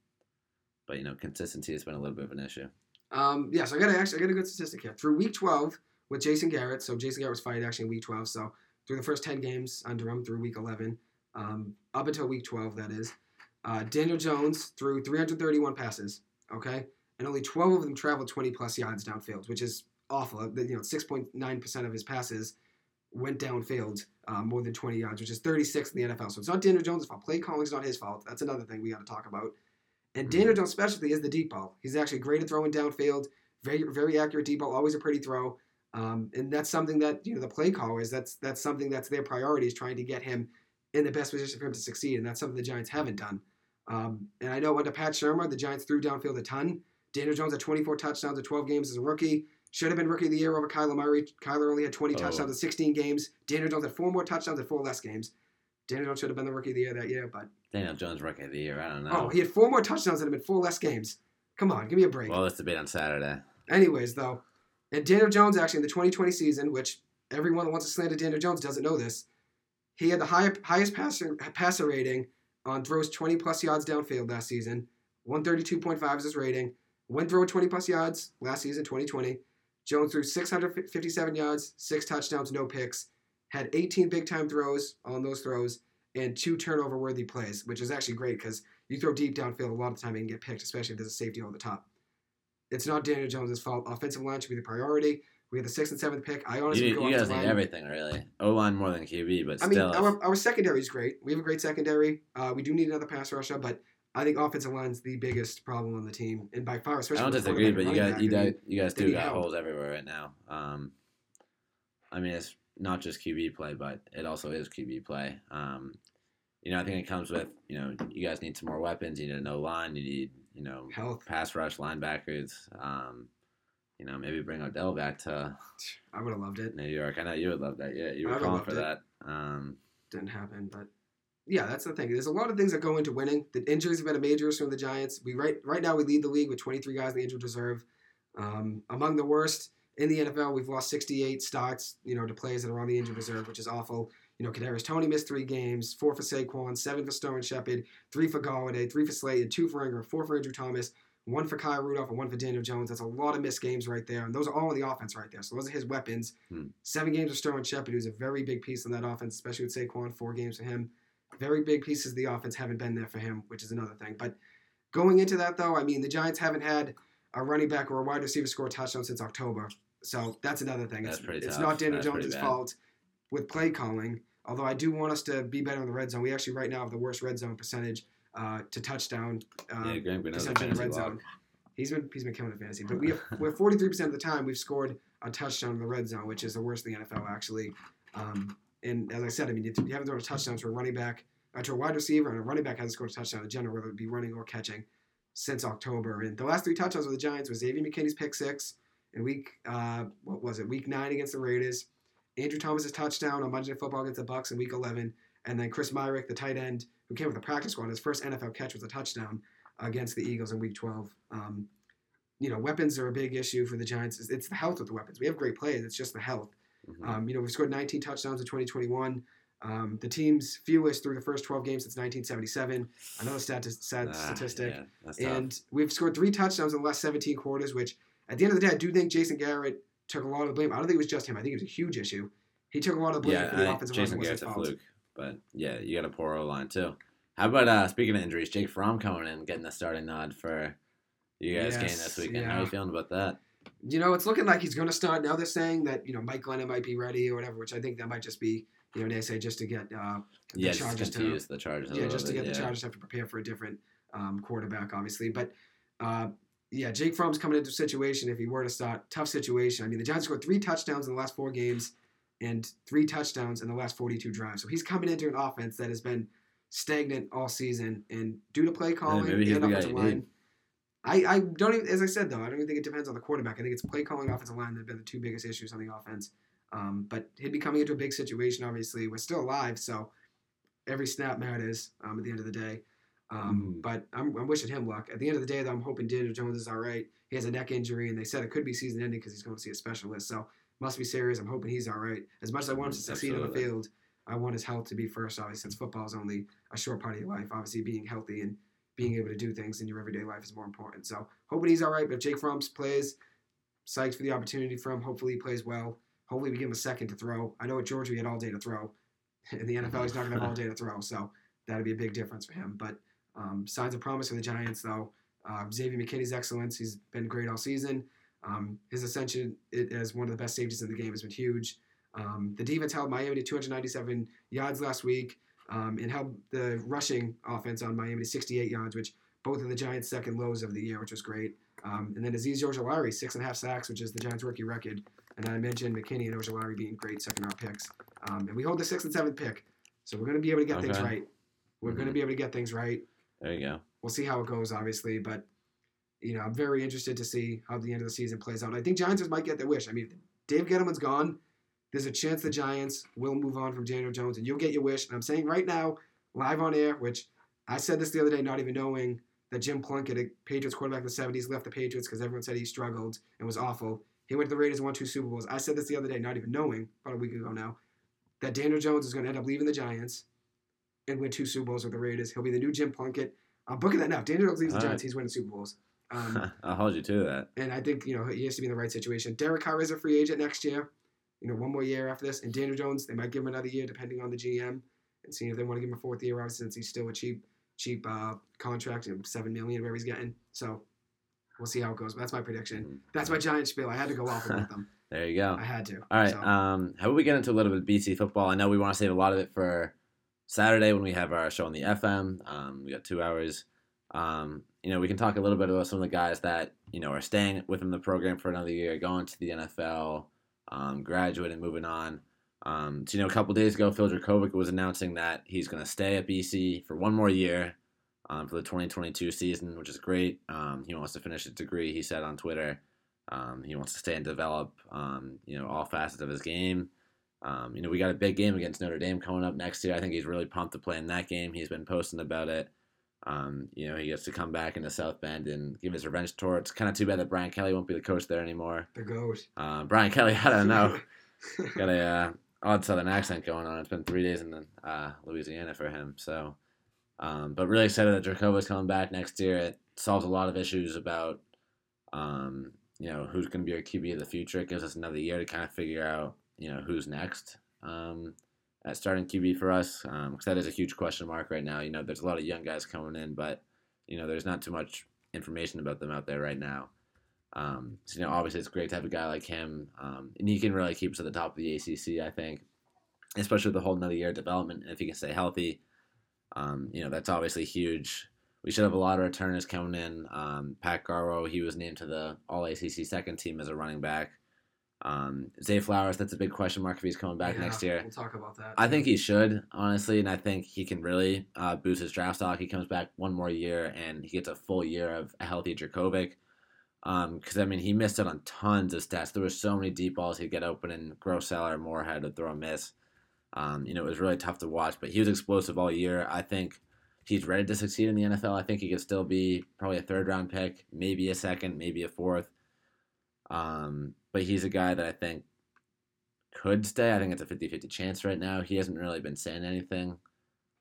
but you know, consistency has been a little bit of an issue. Um, yeah, so I got a, actually I got a good statistic here. Through week 12 with Jason Garrett, so Jason Garrett was fired actually in week 12. So through the first 10 games under him through week 11, um, up until week 12, that is, uh, Daniel Jones threw 331 passes, okay, and only 12 of them traveled 20 plus yards downfield, which is awful. Uh, You know, 6.9% of his passes went downfield uh, more than 20 yards, which is 36 in the NFL. So it's not Daniel Jones' fault. Play calling is not his fault. That's another thing we got to talk about. And Daniel Jones' specialty is the deep ball. He's actually great at throwing downfield, very very accurate deep ball, always a pretty throw. Um, and that's something that you know the play callers. That's that's something that's their priority is trying to get him in the best position for him to succeed, and that's something the Giants haven't done. Um, and I know under Pat Shurmur, the Giants threw downfield a ton. Daniel Jones had 24 touchdowns in 12 games as a rookie. Should have been rookie of the year over Kyler Murray. Kyler only had 20 Oh. touchdowns in 16 games. Daniel Jones had four more touchdowns in four less games. Daniel Jones should have been the rookie of the year that year, but Daniel Jones, rookie of the year. I don't know. oh, he had four more touchdowns in him in four less games. Come on, give me a break. well, let's debate on Saturday. Anyways, though, and Daniel Jones actually in the 2020 season, which everyone that wants to slander Daniel Jones doesn't know this, he had the high, highest passer, passer rating on throws 20 plus yards downfield last season. 132.5 is his rating. Went throw 20 plus yards last season, 2020. Jones threw 657 yards, six touchdowns, no picks. Had 18 big time throws on those throws and two turnover worthy plays, which is actually great because you throw deep downfield a lot of the time and get picked, especially if there's a safety over the top. It's not Daniel Jones' fault. Offensive line should be the priority. We had the sixth and seventh pick. I honestly You, go you guys need everything really. O line more than QB, but I mean, our, our secondary is great. We have a great secondary. Uh, we do need another pass rusher, but I think offensive line's the biggest problem on the team, and by far, I especially. don't disagree, but you guys, you guys, you guys do got help. holes everywhere right now. Um, I mean, it's not just QB play, but it also is QB play. Um, you know, I think it comes with you know, you guys need some more weapons. You need a no line. You need you know, health. pass rush linebackers. Um, you know, maybe bring Odell back to I would have loved it. New York. I know you would love that. Yeah, you were calling for it. that. Um, Didn't happen, but yeah, that's the thing. There's a lot of things that go into winning. The injuries have been a major issue in the Giants. We right right now we lead the league with 23 guys in the injured reserve, um, among the worst in the NFL. We've lost 68 starts, you know, to players that are on the injured reserve, which is awful. You know, Kadarius Toney missed three games, four for Saquon, seven for Stone Shepard, three for Golladay, three for Slayton, two for Ingram, four for Andrew Thomas, one for Kyle Rudolph, and one for Daniel Jones. That's a lot of missed games right there, and those are all on the offense right there. So those are his weapons. Hmm. Seven games with Sterling Shepard, who's a very big piece in that offense, especially with Saquon. Four games for him. Very big pieces of the offense haven't been there for him, which is another thing. But going into that, though, I mean, the Giants haven't had a running back or a wide receiver score a touchdown since October. So that's another thing. That's it's pretty it's tough. not Daniel That's Jones' fault with play calling. Although I do want us to be better in the red zone. We actually right now have the worst red zone percentage uh, to touchdown. Uh, yeah, Graham percentage in the red log. zone. He's been he's been killing the fantasy, but we have we're forty three percent of the time we've scored a touchdown in the red zone, which is the worst in the NFL actually. Um, and as I said, I mean, you haven't thrown a touchdown to a running back, uh, to a wide receiver, and a running back hasn't scored a touchdown in general, whether it be running or catching, since October. And the last three touchdowns with the Giants was Xavier McKinney's pick six in week uh, what was it, week nine against the Raiders. Andrew Thomas's touchdown on Monday Night Football against the Bucs in week eleven, and then Chris Myarick, the tight end who came with the practice squad, his first NFL catch was a touchdown against the Eagles in Week 12. Um, you know, weapons are a big issue for the Giants. It's, it's the health of the weapons. We have great players. It's just the health. Mhm. Um, you know, we've scored 19 touchdowns in 2021. Um, the team's fewest through the first 12 games since 1977. Another stat- sad Ah, statistic. yeah, that's tough. And we've scored three touchdowns in the last 17 quarters, which at the end of the day, I do think Jason Garrett took a lot of the blame. I don't think it was just him. I think it was a huge issue. He took a lot of the blame yeah, for the I- offensive Jason line. Garrett's a fluke, but yeah, you got a poor O line too. How about uh speaking of injuries, Jake Fromm coming in getting the starting nod for you guys game this weekend. How yeah. you feeling about that? You know, it's looking like he's going to start. Now they're saying that, you know, Mike Glennon might be ready or whatever, which I think that might just be, you know, they say just to get uh, the Yeah, just Chargers to the Chargers. Yeah, just to bit, get the yeah. Chargers to have to prepare for a different um, quarterback, obviously. But uh, yeah, Jake Fromm's coming into a situation if he were to start tough situation. I mean, the Giants scored three touchdowns in the last four games and three touchdowns in the last 42 drives. So he's coming into an offense that has been stagnant all season, and due to play calling he's and offensive line. need. I, I don't even, as I said though, I don't even think it depends on the quarterback. I think it's play calling, offensive line that have been the two biggest issues on the offense. Um, but he'd be coming into a big situation. Obviously, we're still alive, so every snap matters um, at the end of the day. Um, Mhm. But I'm, I'm wishing him luck. At the end of the day, though, I'm hoping Daniel Jones is all right. He has a neck injury, and they said it could be season ending because he's going to see a specialist. So must be serious. I'm hoping he's all right. As much as I want him to Mm, succeed on the field, I want his health to be first, obviously, since football is only a short part of your life. Obviously, being healthy and being able to do things in your everyday life is more important. So hoping he's all right. But if Jake Fromm's plays, psyched for the opportunity for him. Hopefully he plays well. Hopefully we give him a second to throw. I know at Georgia he had all day to throw. In the NFL, he's not going to have all day to throw, so that'd be a big difference for him. But um, signs of promise for the Giants, though. Uh, Xavier McKinney's excellence. He's been great all season. Um, his ascension as one of the best safeties in the game has been huge. Um, the defense held Miami to 297 yards last week um, and held the rushing offense on Miami to 68 yards, which both of the Giants' second lows of the year, which was great. Um, and then Azeez Ojulari, six and a half sacks, which is the Giants' rookie record. And I mentioned McKinney and Ojulari being great second round picks. Um, and we hold the sixth and seventh pick. So we're going to be able to get things right. We're going to be able to get things right. There you go. We'll see how it goes, obviously. But, you know, I'm very interested to see how the end of the season plays out. I think Giants might get their wish. I mean, if Dave Gettleman's gone. There's a chance the Giants will move on from Daniel Jones, and you'll get your wish. And I'm saying right now, live on air, which I said this the other day, not even knowing that Jim Plunkett, a Patriots quarterback in the 70s, left the Patriots because everyone said he struggled and was awful. He went to the Raiders and won two Super Bowls. I said this the other day, not even knowing, about a week ago now, that Daniel Jones is going to end up leaving the Giants and win two Super Bowls with the Raiders. He'll be the new Jim Plunkett. I'm booking that now. Daniel Jones leaves the All right. Giants, he's winning Super Bowls. Um, I'll hold you to that. and I think you know he has to be in the right situation. Derek Carr is a free agent next year. You know, one more year after this, and Daniel Jones they might give him another year depending on the GM and seeing if they want to give him a fourth year. Obviously, since he's still a cheap, cheap uh, contract, you know, seven million where he's getting. So we'll see how it goes. But that's my prediction. Mhm. That's my Giant spiel. I had to go off with them. There you go. I had to. All right. So, Um, how about we get into a little bit of BC football? I know we want to save a lot of it for Saturday when we have our show on the FM. Um, we got two hours. Um, you know, we can talk a little bit about some of the guys that you know are staying within the program for another year, going to the NFL, um, graduating, moving on. Um, so, you know, a couple days ago, Phil Jurkovec was announcing that he's going to stay at BC for one more year um, for the 2022 season, which is great. Um, he wants to finish his degree. He said on Twitter. Um, he wants to stay and develop, um, you know, all facets of his game. Um, you know, we got a big game against Notre Dame coming up next year. I think he's really pumped to play in that game. He's been posting about it. Um, you know, he gets to come back into South Bend and give his revenge tour. It's kind of too bad that Brian Kelly won't be the coach there anymore. the goat. Uh, Brian Kelly, I don't know, got a uh, odd Southern accent going on. It's been three days in uh, Louisiana for him. So, um, but really excited that Jurkovec's coming back next year. It solves a lot of issues about, um, you know, who's going to be our QB of the future. It gives us another year to kind of figure out, you know, who's next um, at starting QB for us. Because that is a huge question mark right now. You know, there's a lot of young guys coming in, but you know, there's not too much information about them out there right now. Um, so, you know, obviously it's great to have a guy like him, um, and he can really keep us at the top of the ACC. I think, especially with the whole another year of development, if he can stay healthy, um, you know, that's obviously huge. We should have a lot of returners coming in. Um, Pat Garwo, he was named to the All ACC second team as a running back. Um, Zay Flowers, that's a big question mark if he's coming back Yeah, next year. We'll talk about that. I think he should, honestly, and I think he can really uh, boost his draft stock. He comes back one more year and he gets a full year of a healthy Jurkovec. Because, I mean, he missed out on tons of stats. There were so many deep balls he'd get open, and Grosseller, Morehead would throw a miss. Um, you know, it was really tough to watch, but he was explosive all year. I think he's ready to succeed in the NFL. I think he could still be probably a third round pick, maybe a second, maybe a fourth. Um, but he's a guy that I think could stay. I think it's a 50 50 chance right now. He hasn't really been saying anything.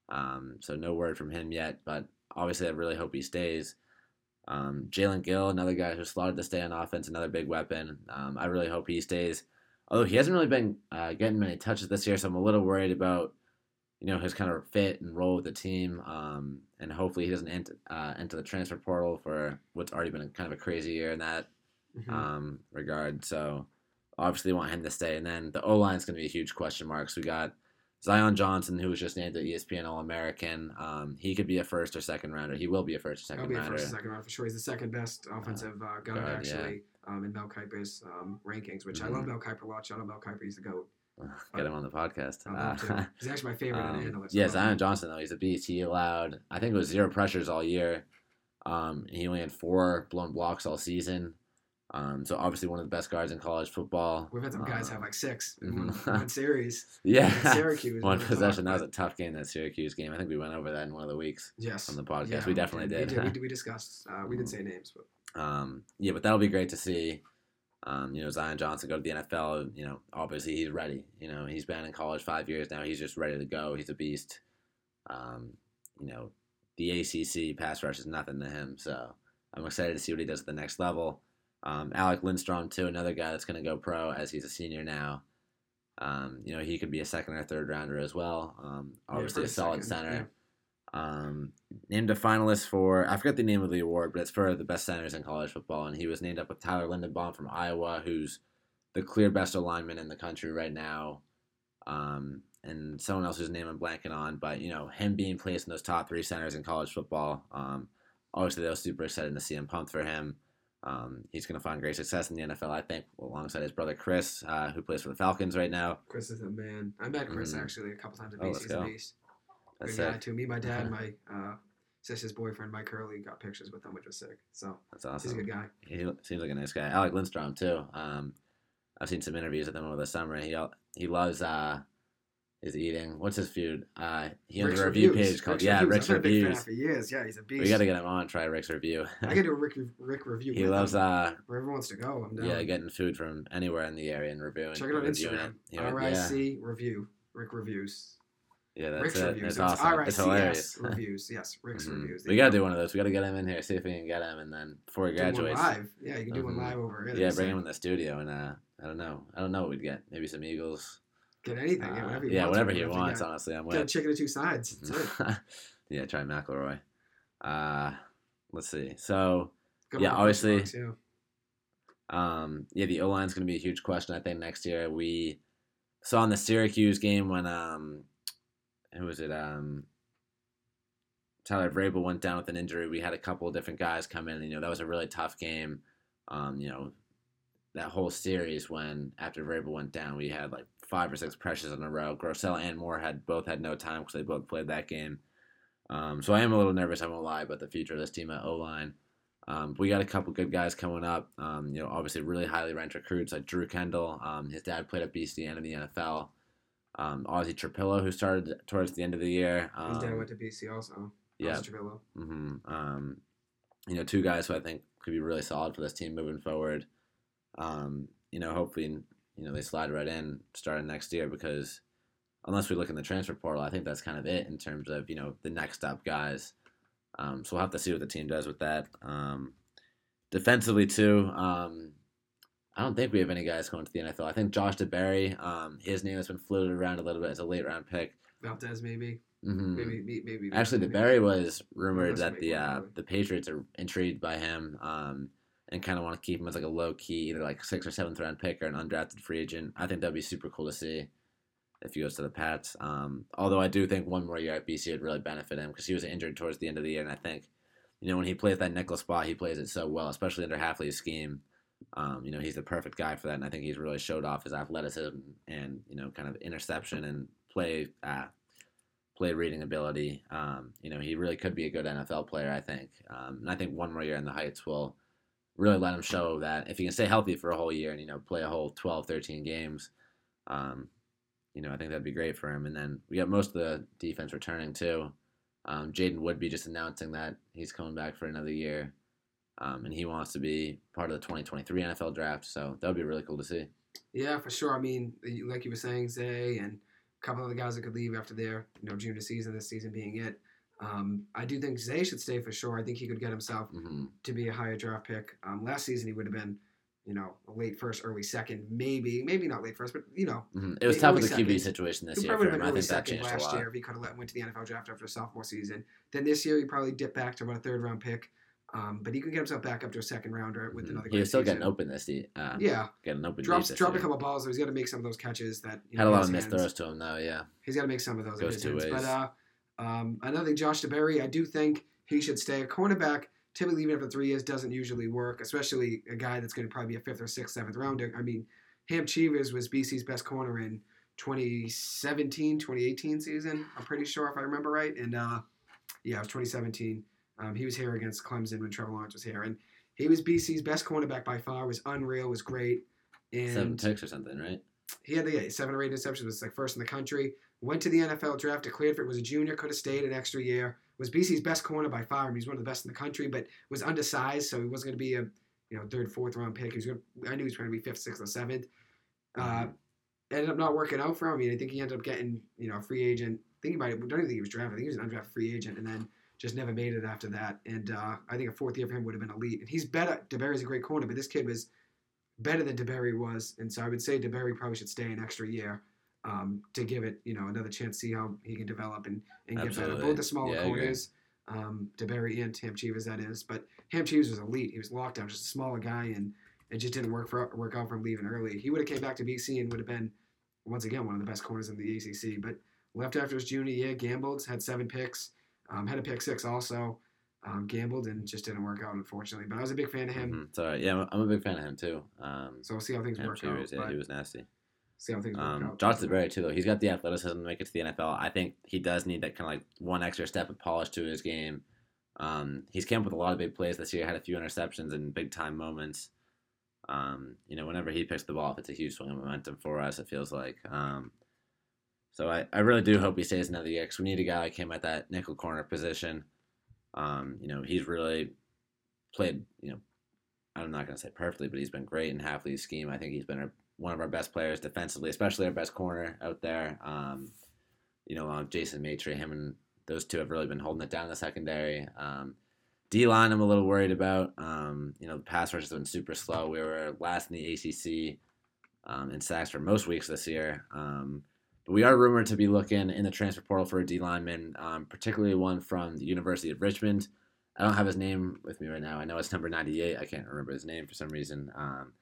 Um, so no word from him yet, but obviously I really hope he stays. Um, Jalen Gill, another guy who's slotted to stay on offense, another big weapon. Um, I really hope he stays. Although he hasn't really been uh, getting many touches this year, so I'm a little worried about you know his kind of fit and role with the team. Um, and hopefully he doesn't enter, uh, enter the transfer portal for what's already been a, kind of a crazy year in that Mhm. um, regard. So obviously want him to stay. And then the O line is going to be a huge question mark. So we got Zion Johnson, who was just named the ESPN All American. Um, he could be a first or second rounder. He will be a first or He'll second be a rounder. first or second round for sure. He's the second best offensive uh, guard, guard, yeah. Um, in Mel Kiper's um, rankings, which I Mhm. love Mel Kiper a lot. Shout out Mel Kiper. He's the GOAT. Get him on the podcast. Uh. He's actually my favorite um, analyst. yeah, I Zion. Johnson though he's a beast. He allowed I think it was zero pressures all year. Um, he only had four blown blocks all season. Um, so obviously one of the best guards in college football. We've had some guys Um, have like six in one, mhm. one series. yeah, Syracuse. one possession. That was a tough game. That Syracuse game. I think we went over that in one of the weeks yes on the podcast. Yeah, we definitely We did. We, did, we discussed. Uh, we didn't say names, but um, yeah, but that'll be great to see. Um, you know, Zion Johnson go to the NFL. You know, obviously he's ready. You know, he's been in college five years now. He's just ready to go. He's a beast. Um, you know, the ACC pass rush is nothing to him. So I'm excited to see what he does at the next level. Um, Alec Lindstrom too, another guy that's going to go pro as he's a senior now. Um, you know, he could be a second or third rounder as well. Um, Yeah, obviously a solid second, center. Um, named a finalist for I forget the name of the award, but it's for the best centers in college football, and he was named up with Tyler Linderbaum from Iowa, who's the clear best alignment in the country right now. Um, and someone else whose name I'm blanking on, but you know him being placed in those top three centers in college football. Um, obviously, they were super excited to see him pumped for him. Um, he's going to find great success in the NFL, I think, alongside his brother Chris, uh, who plays for the Falcons right now. Chris is a man. I met Chris Mhm. actually a couple times at Oh, BC's a. Beast. That's Good guy sick. too. Me, my dad, my uh, sister's boyfriend, Mike Hurley, got pictures with him, which was sick. So That's awesome. he's a good guy. He seems like a nice guy. Alec Lindstrom too. Um, I've seen some interviews with him over the summer. He he loves uh, his eating. What's his food? Uh, he Rick's a review Reviews. page called Rick's yeah Reviews. Rick's I've been a big fan Reviews. for years. Yeah, he's a beast. We got to get him on. Try Rick's review. I could do a Rick Rick review. he loves him. uh wherever wants to go. I'm down. yeah getting food from anywhere in the area and reviewing. Check it out on Instagram. It. You know, R I C review. Rick reviews. Yeah, that's Rick's it. reviews. It's awesome. It's hilarious. reviews. Yes, Rick's Mhm. reviews. We gotta do one of those. We gotta get him in here. See if we can get him, and then before he one graduates, live. Yeah, you can do one Mhm. live over it. yeah, bring him in the studio, and uh, I don't know, I don't know what we'd get. Maybe some Eagles. Get anything. yeah, Uh, whatever he yeah, wants. whatever he wants. got. Honestly, I'm with. Get a chicken of two sides. That's yeah, try McElroy. Uh, let's see. So, Yeah, obviously- yeah. um, yeah, the O line's going to be a huge question. I think next year we saw in the Syracuse game when um, who was it? Um, Tyler Vrabel went down with an injury. We had a couple of different guys come in. And, you know, that was a really tough game. Um, you know, that whole series when after Vrabel went down, we had like five or six pressures in a row. Grosel and Moore had both had no time because they both played that game. Um, so I am a little nervous. I won't lie about the future of this team at O line. Um, we got a couple good guys coming up. Um, you know, obviously really highly ranked recruits like Drew Kendall. Um, his dad played at BC and in the NFL. Um, Ozzy Trapilo, who started towards the end of the year. Um, His dad went to BC also. yeah. Ozzy Trujillo. hmm Um, you know, two guys who I think could be really solid for this team moving forward. Um, you know, hopefully, you know, they slide right in starting next year because unless we look in the transfer portal, I think that's kind of it in terms of, you know, the next up guys. Um, so we'll have to see what the team does with that. Um, defensively, too, um, I don't think we have any guys going to the NFL. I think Josh DeBerry, um, his name has been floated around a little bit as a late round pick. Valdez maybe. hmm Maybe maybe. maybe Actually, maybe. DeBerry was rumored that the uh, the Patriots are intrigued by him um, and kind of want to keep him as like a low key, either like sixth or seventh round pick or an undrafted free agent. I think that'd be super cool to see if he goes to the Pats. Um, although I do think one more year at BC would really benefit him because he was injured towards the end of the year, and I think you know when he plays that nickel spot, he plays it so well, especially under Hafley's scheme. Um, you know he's the perfect guy for that, and I think he's really showed off his athleticism and you know kind of interception and play uh, play reading ability. Um, you know, he really could be a good NFL player, I think. Um, and I think one more year in the Heights will really let him show that if he can stay healthy for a whole year and, you know, play a whole 12, 13 games, um, you know, I think that'd be great for him. And then we got most of the defense returning too. Um, Jaden be just announcing that he's coming back for another year. Um, and he wants to be part of the 2023 NFL draft. So that would be really cool to see. Yeah, for sure. I mean, like you were saying, Zay and a couple of the guys that could leave after their you know junior season, this season being it. Um, I do think Zay should stay for sure. I think he could get himself hmm to be a higher draft pick. Um, last season he would have been, you know, a late first, early second, maybe, maybe not late first, but you know, hmm It was tough with the QB second. situation this he year probably would have I been early think that second last year if he could have went to the NFL draft after his sophomore season. Then this year he probably dipped back to about a third round pick. Um, but he could get himself back up to a second rounder with Mhm. another. He still season. getting open this year. Uh, Yeah, getting open. drops drop a couple balls. So he's got to make some of those catches that you Had a lot of missed throws to him though. Yeah. He's got to make some of those. Goes two hands. But ways. uh, um, another thing, Josh DeBerry, I do think he should stay. A cornerback, typically even after three years, doesn't usually work, especially a guy that's going to probably be a fifth or sixth, seventh rounder. I mean, Hamp Cheevers was BC's best corner in 2017, 2018 season. I'm pretty sure if I remember right. And uh, yeah, it was 2017. Um, he was here against Clemson when Trevor Lawrence was here, and He was BC's best cornerback by far. Was unreal. Was great. And Seven picks or something, right? he had the yeah, seven or eight interceptions. Was like first in the country. Went to the NFL draft. Declared for it. Was a junior. Could have stayed an extra year. Was BC's best corner by far. I mean, he's one of the best in the country, but was undersized, so he wasn't going to be a you know third, fourth round pick. He was going. I knew he was going to be fifth, sixth, or seventh. Uh, ended up not working out for him. I mean, I think he ended up getting you know a free agent. Thinking about it, I don't even think he was drafted. I think he was an undrafted free agent, and then just never made it after that. And uh, I think a fourth year for him would have been elite. And he's better. DeBerry's a great corner, but this kid was better than DeBerry was, and so I would say DeBerry probably should stay an extra year um, to give it you know another chance, to see how he can develop and, and get better. Both the smaller Yeah, corners, um, DeBerry and Hamp Cheevers, that is. But Hamp Cheevers was elite. He was locked down, just a smaller guy, and it just didn't work for work out for him leaving early. He would have came back to BC and would have been once again one of the best corners in the ACC. But left after his junior year, gambled, had seven picks, um, had a pick six also. Um, gambled and just didn't work out, unfortunately. But I was a big fan of him, Mhm. Sorry, yeah, I'm- I'm a big fan of him too. Um, so we'll see how things work out. yeah, he was nasty. see how things work Um, out. Josh DeBerry too, though. He's got the athleticism to make it to the NFL. I think he does need that kind of like one extra step of polish to his game. Um, he's came up with a lot of big plays this year. Had a few interceptions and big time moments. Um, you know, whenever he picks the ball, it's a huge swing of momentum for us. It feels like. Um, so I, I really do hope he stays another year because we need a guy like him at that nickel corner position. Um, you know, he's really played. You know, I'm not going to say perfectly, but he's been great in Hafley's scheme. I think he's been our, one of our best players defensively, especially our best corner out there. Um, you know, uh, Jason Maitre, him and those two have really been holding it down in the secondary. Um, D line, I'm a little worried about. Um, you know, the pass rush has been super slow. We were last in the ACC um, in sacks for most weeks this year. Um, but we are rumored to be looking in the transfer portal for a D lineman, um, particularly one from the University of Richmond. I don't have his name with me right now. I know it's number 98. I can't remember his name for some reason. Um,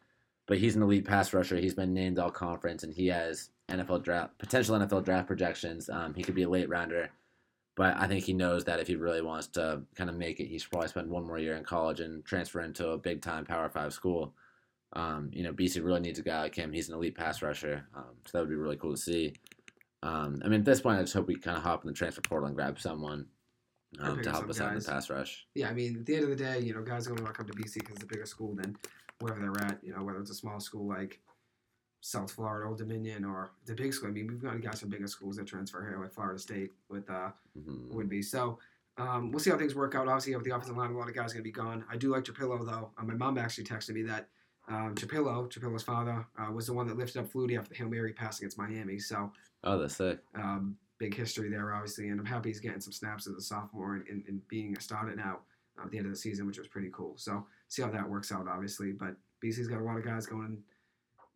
but he's an elite pass rusher. He's been named all conference, and he has NFL draft potential NFL draft projections. Um, he could be a late rounder, but I think he knows that if he really wants to kind of make it, he should probably spend one more year in college and transfer into a big time Power Five school. Um, you know, BC really needs a guy like him. He's an elite pass rusher, um, so that would be really cool to see. Um, I mean, at this point, I just hope we kind of hop in the transfer portal and grab someone um, to help us out in the guys. pass rush. yeah, I mean, at the end of the day, you know, guys are going to want to come to BC because it's a bigger school than wherever they're at. You know, whether it's a small school like South Florida, Old Dominion, or the big school. I mean, we've got guys from bigger schools that transfer here, like Florida State with uh, Mhm. would be. So um, we'll see how things work out. Obviously, with the offensive line, a lot of guys are going to be gone. I do like Trapilo, though. Uh, my mom actually texted me that um, Trapilo, Trapilo's father, uh, was the one that lifted up Flutie after the Hail Mary pass against Miami. So Oh, that's sick. um, big history there, obviously. And I'm happy he's getting some snaps as a sophomore and, and, and being a starter now uh, at the end of the season, which was pretty cool. So see how that works out, obviously. But BC's got a lot of guys going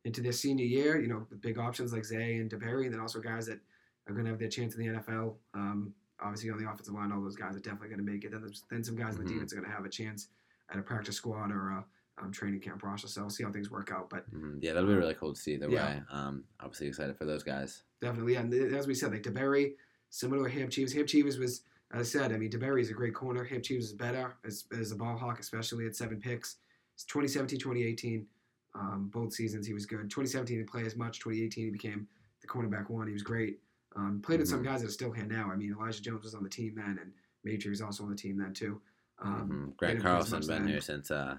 into their senior year, you know, big options like Zay and DeBerry, and then also guys that are going to have their chance in the NFL. Um, obviously, on the offensive line, all those guys are definitely going to make it. Then, then some guys on Mhm. the defense are going to have a chance at a practice squad or a um, training camp process. So we'll see how things work out. But Mhm. Yeah, that'll be really cool to see either Yeah. way. Um, obviously excited for those guys. Definitely, and th- as we said, like DeBerry, similar to Hamp Cheevers. Hamp Cheevers was, as I said, I mean, DeBerry is a great corner. Hamp Cheevers is better as, as a ball hawk, especially at seven picks. It's 2017, 2018, um, both seasons he was good. 2017 he didn't play as much. 2018 he became the cornerback one. He was great. Um, played with some Mhm. guys that are still here now. I mean, Elijah Jones was on the team then, and Maitre was also on the team then too. Um, Mhm. Play as Carlson been here since uh,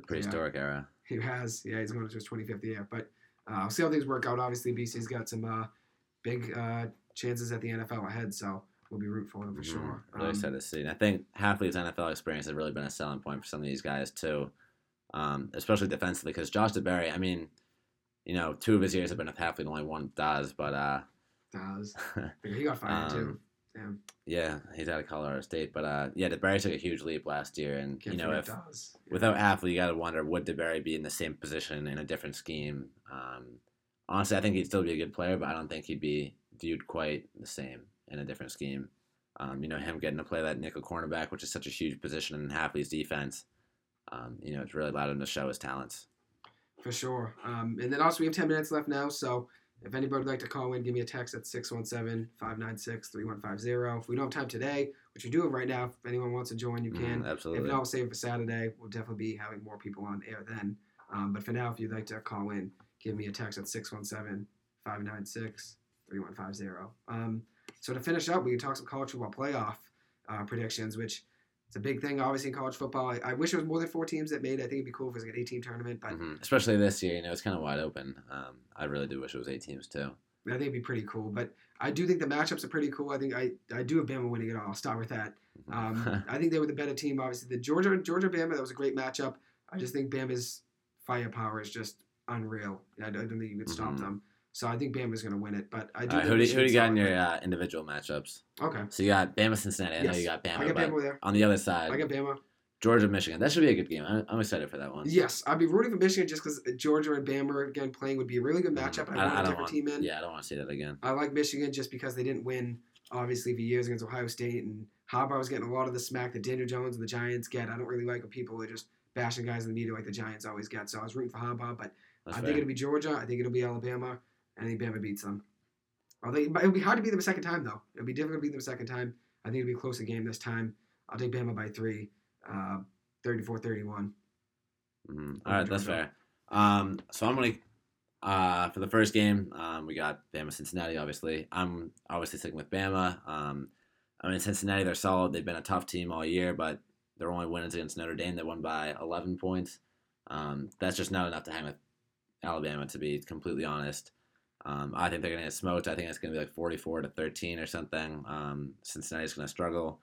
the prehistoric era. He has, yeah, he's going into his 25th year. But uh, I'll see how things work out. Obviously, BC's got some uh, big uh, chances at the NFL ahead, so we'll be rooting for them for Mhm. sure. Really Um, excited to see. And I think Hafley's NFL experience has really been a selling point for some of these guys too, um, especially defensively. Because Josh DeBerry, I mean, you know, two of his years have been with Halfley, and only one does. But uh, does. he got fired too. Um, Damn. Yeah, he's out of Colorado State. But uh, yeah, DeBerry took a huge leap last year, and Can't you know, if without Hafley, you got to wonder would DeBerry be in the same position in a different scheme. Um, honestly, I think he'd still be a good player, but I don't think he'd be viewed quite the same in a different scheme. Um, you know, him getting to play that nickel cornerback, which is such a huge position in Hafley's defense. Um, you know, it's really allowed him to show his talents. For sure. Um, and then also, we have 10 minutes left now. So if anybody would like to call in, give me a text at 617 596 3150. If we don't have time today, which we do have right now, if anyone wants to join, you can. absolutely. If not, we'll save for Saturday. We'll definitely be having more people on air then. Um, but for now, if you'd like to call in, give me a text at 617 596 3150. Um, so to finish up, we can talk some college football playoff uh, predictions, which It's a big thing, obviously, in college football. I, I wish it was more than four teams that made. it. I think it'd be cool if it was like an eight-team tournament, but Mhm. Especially this year, you know, it's kind of wide open. Um, I really do wish it was eight teams too. I think it'd be pretty cool. But I do think the matchups are pretty cool. I think I, I do have Bama winning it all. I'll start with that. Mhm. Um, I think they were the better team. Obviously, the Georgia Georgia Bama that was a great matchup. I just think Bama's firepower is just unreal. I don't think you could stop Mhm. them. So I think Bama's going to win it. But I do. Right, who do, who do you got in your uh, individual matchups? Okay. So you got Bama, Cincinnati. I know Yes. you got Bama, I got Bama there. on the other side, I got Bama. Georgia, Michigan. That should be a good game. I'm, I'm excited for that one. Yes, I'd be rooting for Michigan just because Georgia and Bama again playing would be a really good matchup. Mhm. I, want a don't different want, team in. Yeah, I don't want to see that again. I like Michigan just because they didn't win, obviously, for years against Ohio State. And Harbaugh was getting a lot of the smack that Daniel Jones and the Giants get. I don't really like when people are just bashing guys in the media like the Giants always get. So I was rooting for Harbaugh, but That's I fair. think it'll be Georgia. I think it'll be Alabama. I think Bama beats them. I think but it'll be hard to beat them a second time, though. It'll be difficult to beat them a second time. I think it'll be a closer game this time. I'll take Bama by three, uh, 34-31. Mhm. All right, that's fair. Um, so I'm gonna uh, for the first game, um, we got Bama, Cincinnati. Obviously, I'm obviously sticking with Bama. Um, I mean, Cincinnati, they're solid. They've been a tough team all year, but their only wins against Notre Dame. They won by 11 points. Um, that's just not enough to hang with Alabama, to be completely honest. Um, I think they're gonna get smoked. I think it's gonna be like 44 to 13 or something. Um, Cincinnati's gonna struggle.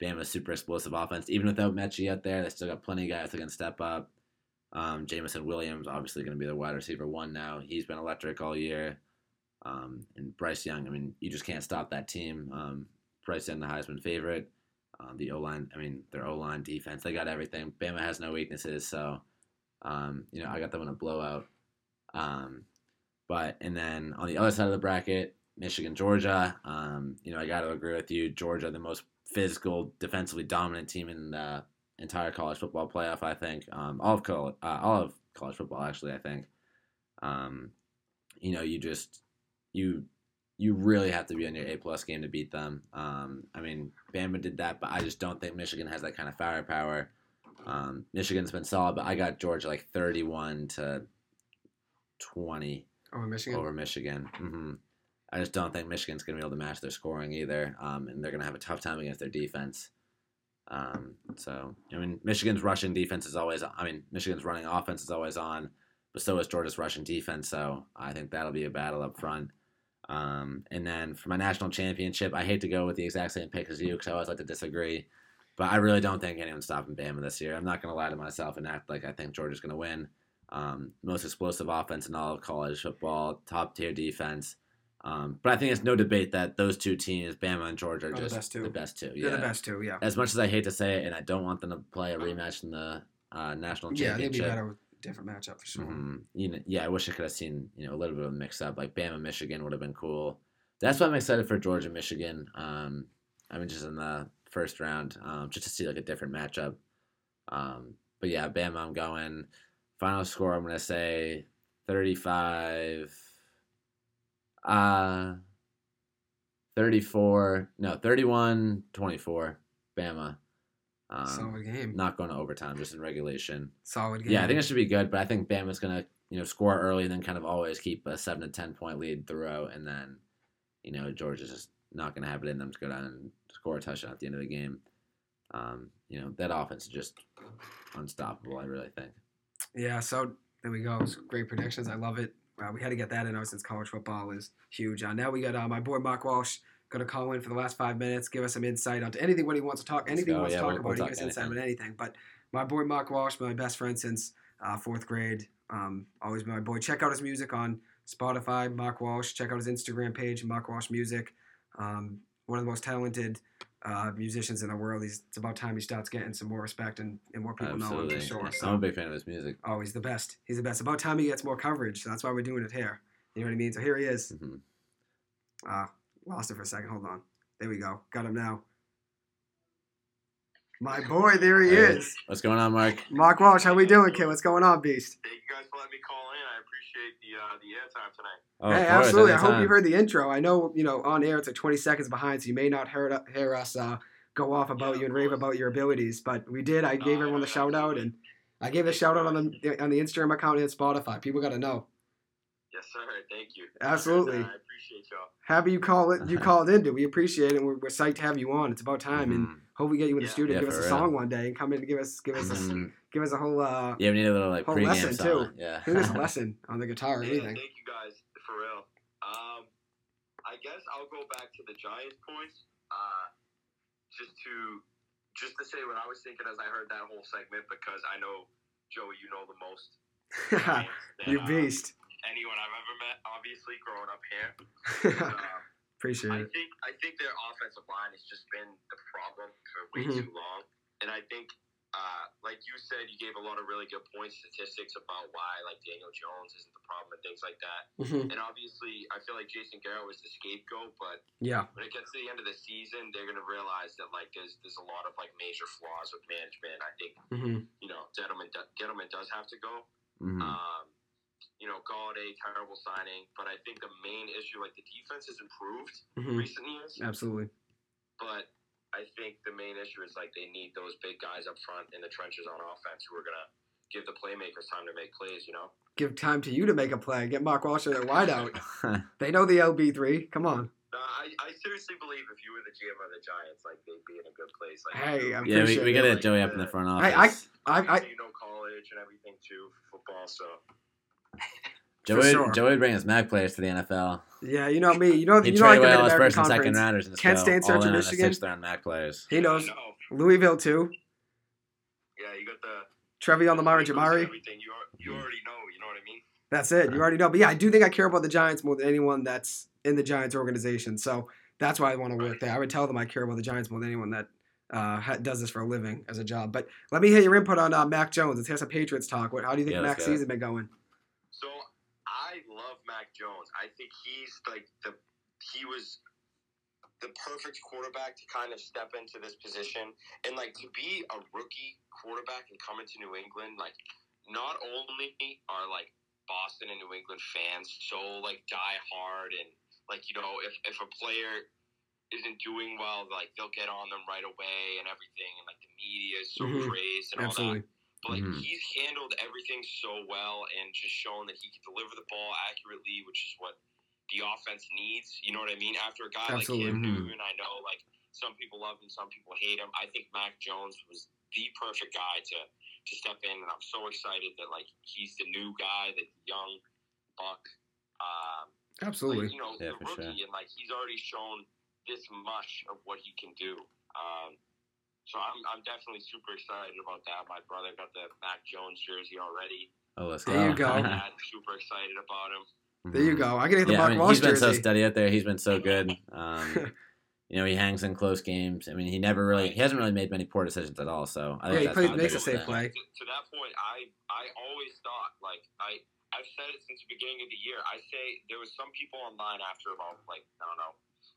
Bama's super explosive offense. Even without Metchie out there, they still got plenty of guys that can step up. Um, Jameson Williams, obviously going to be the wide receiver one now. He's been electric all year. Um, and Bryce Young, I mean, you just can't stop that team. Um, Bryce Young, the Heisman favorite. Um, the O line, I mean, their O line defense, they got everything. Bama has no weaknesses, so um, you know I got them in a blowout. But and then on the other side of the bracket, Michigan, Georgia. Um, you know I got to agree with you. Georgia, the most physical, defensively dominant team in the entire college football playoff. I think um, all of college, uh, all of college football actually. I think. Um, you know, you just you you really have to be on your A plus game to beat them. Um, I mean, Bama did that, but I just don't think Michigan has that kind of firepower. Um, Michigan's been solid, but I got Georgia like thirty-one to twenty Over Michigan. over Michigan. hmm I just don't think Michigan's going to be able to match their scoring either, um, and they're going to have a tough time against their defense. Um, so, I mean, Michigan's rushing defense is always. I mean, Michigan's running offense is always on, but so is Georgia's rushing defense. So, I think that'll be a battle up front. Um, and then for my national championship, I hate to go with the exact same pick as you because I always like to disagree, but I really don't think anyone's stopping Bama this year. I'm not going to lie to myself and act like I think Georgia's going to win. Um, most explosive offense in all of college football, top tier defense. Um, but I think it's no debate that those two teams, Bama and Georgia, are Are the just best two. the best two. They're the best two, yeah. As much as I hate to say it, and I don't want them to play a rematch in the uh, national championship. Yeah, they'd be better with a different matchup for sure. Mhm. You know, yeah, I wish I could have seen you know a little bit of a mix up. Like Bama, Michigan would have been cool. That's why I'm excited for Georgia, Michigan. Um, I mean, just in the first round, um, just to see like a different matchup. Um, but yeah, Bama, I'm going. Final score, I'm gonna say 35. Uh, 34. No, 31 24. Bama. Um, Solid game. not going to overtime, just in regulation. Solid game. Yeah, I think it should be good, but I think Bama's gonna you know score early and then kind of always keep a seven to ten point lead throughout, and then you know Georgia's just not gonna have it in them to go down and score a touchdown at the end of the game. Um, you know that offense is just unstoppable. I really think. Yeah, so there we go. It's great predictions. I love it. Uh, we had to get that in since college football is huge. Uh, now we got uh, my boy Mark Walsh going to call in for the last five minutes, give us some insight onto anything what he wants to talk, anything go. he wants Yeah, to talk we'll- about. we'll he gives insight on anything. But my boy Mark Walsh, my best friend since uh, fourth grade. Um, always been my boy. Check out his music on Spotify, Mark Walsh. Check out his Instagram page, Mark Walsh Music. Um, one of the most talented uh, musicians in the world. He's, it's about time he starts getting some more respect and, and more people know him for sure. So. I'm a big fan of his music. oh, he's the best. He's the best. About time he gets more coverage. So that's why we're doing it here. You know what I mean? So here he is. Mhm. Uh, lost it for a second. Hold on. There we go. Got him now. My boy, there he Hey, is. What's going on, Mark? Mark Walsh, how we doing, kid? What's going on, Beast? Thank you guys for letting me call in. I appreciate the uh, the airtime tonight. Oh, hey, course, absolutely. I hope you heard the intro. I know, you know, on air it's like 20 seconds behind, so you may not hear, hear us uh, go off about Yeah, you and rave about your abilities, but we did. I gave Oh, everyone the shout out, and I gave the shout out on the on the Instagram account and Spotify. People got to know. Yes, Yes, sir. Thank you. Absolutely. And, uh, I appreciate y'all. Happy you call it. You called in, dude. We appreciate it. We're, we're psyched to have you on. It's about time, and Mhm. Hope we get you in the Yeah. studio. Yeah, give us a for song one day, and come in and give us give us a, Mhm. give us a whole uh, Yeah, we need a little like whole lesson song. too. Yeah. give us a lesson on the guitar or Yeah, anything. thank you guys for real. Um, I guess I'll go back to the Giants points. Uh, just to just to say what I was thinking as I heard that whole segment because I know Joey, you know the most. Giants than, you uh, beast. anyone I've ever met, obviously growing up here. Uh, Appreciate I it. think I think their offensive line has just been the problem for way Mhm. too long, and I think, uh, like you said, you gave a lot of really good points, statistics about why like Daniel Jones isn't the problem and things like that. Mhm. And obviously, I feel like Jason Garrett was the scapegoat, but Yeah. when it gets to the end of the season, they're gonna realize that like there's there's a lot of like major flaws with management. I think hmm you know Gettleman do- Gettleman does have to go. Mhm. Um, you know, Golladay, terrible signing, but I think the main issue, like the defense has improved hmm recent years, Absolutely. but I think the main issue is like they need those big guys up front in the trenches on offense who are gonna give the playmakers time to make plays. You know, Give time to you to make a play. Get Mark Walsh their wideout. They know the LB three. Come on. no, I, I seriously believe if you were the GM of the Giants, like they'd be in a good place. Like, Hey, I'm yeah, we, we gotta Like, Joey up in the front I- I- office. I, I, you know college and everything too for football, so. Joey, sure. Joey would bring his Mac players to the NFL. yeah, you know me. You know, He you know I trade can away in all his American first and second Conference. rounders and just Kent go State, all Central in on a Michigan. sixth round Mac players. He knows know. Louisville too. Yeah, you got the. Trevion Lamar and Eagles Jamari. Everything you, al- you already know. You know what I mean? That's it. You already know. But yeah, I do think I care about the Giants more than anyone that's in the Giants organization. So that's why I want to work there. I would tell them I care about the Giants more than anyone that uh, does this for a living as a job. But let me hear your input on uh, Mac Jones. Let's hear some Patriots talk. What, how do you think Yeah, let's Mac's season been going? I love Mac Jones. I think he's like the he was the perfect quarterback to kind of step into this position and like to be a rookie quarterback and come into New England. Like not only are like Boston and New England fans so like die hard and like you know if if a player isn't doing well like they'll get on them right away and everything and like the media is so Mhm. praised and all that Absolutely. But like, Mhm. he's handled everything so well and just shown that he can deliver the ball accurately, which is what the offense needs. You know what I mean? After a guy Absolutely. like Cam Mhm. Newton, I know like some people love him, some people hate him. I think Mac Jones was the perfect guy to to step in, and I'm so excited that like he's the new guy, the young buck. Um, Absolutely. like, you know, Yeah, the rookie, sure. and like he's already shown this much of what he can do. Um, so I'm, I'm definitely super excited about that. My brother got the Mac Jones jersey already. Oh, let's There go. you go. My dad's super excited about him. There you go. I can get the Yeah, Mark I mean, Walsh he's been so steady out there. He's been so good. Um, you know, he hangs in close games. I mean, he never really, he hasn't really made many poor decisions at all. So I Yeah, think he that's plays- one of the makes a safe things. play. To, to that point, I I always thought like I I've said it since the beginning of the year. I say there was some people online after about like I don't know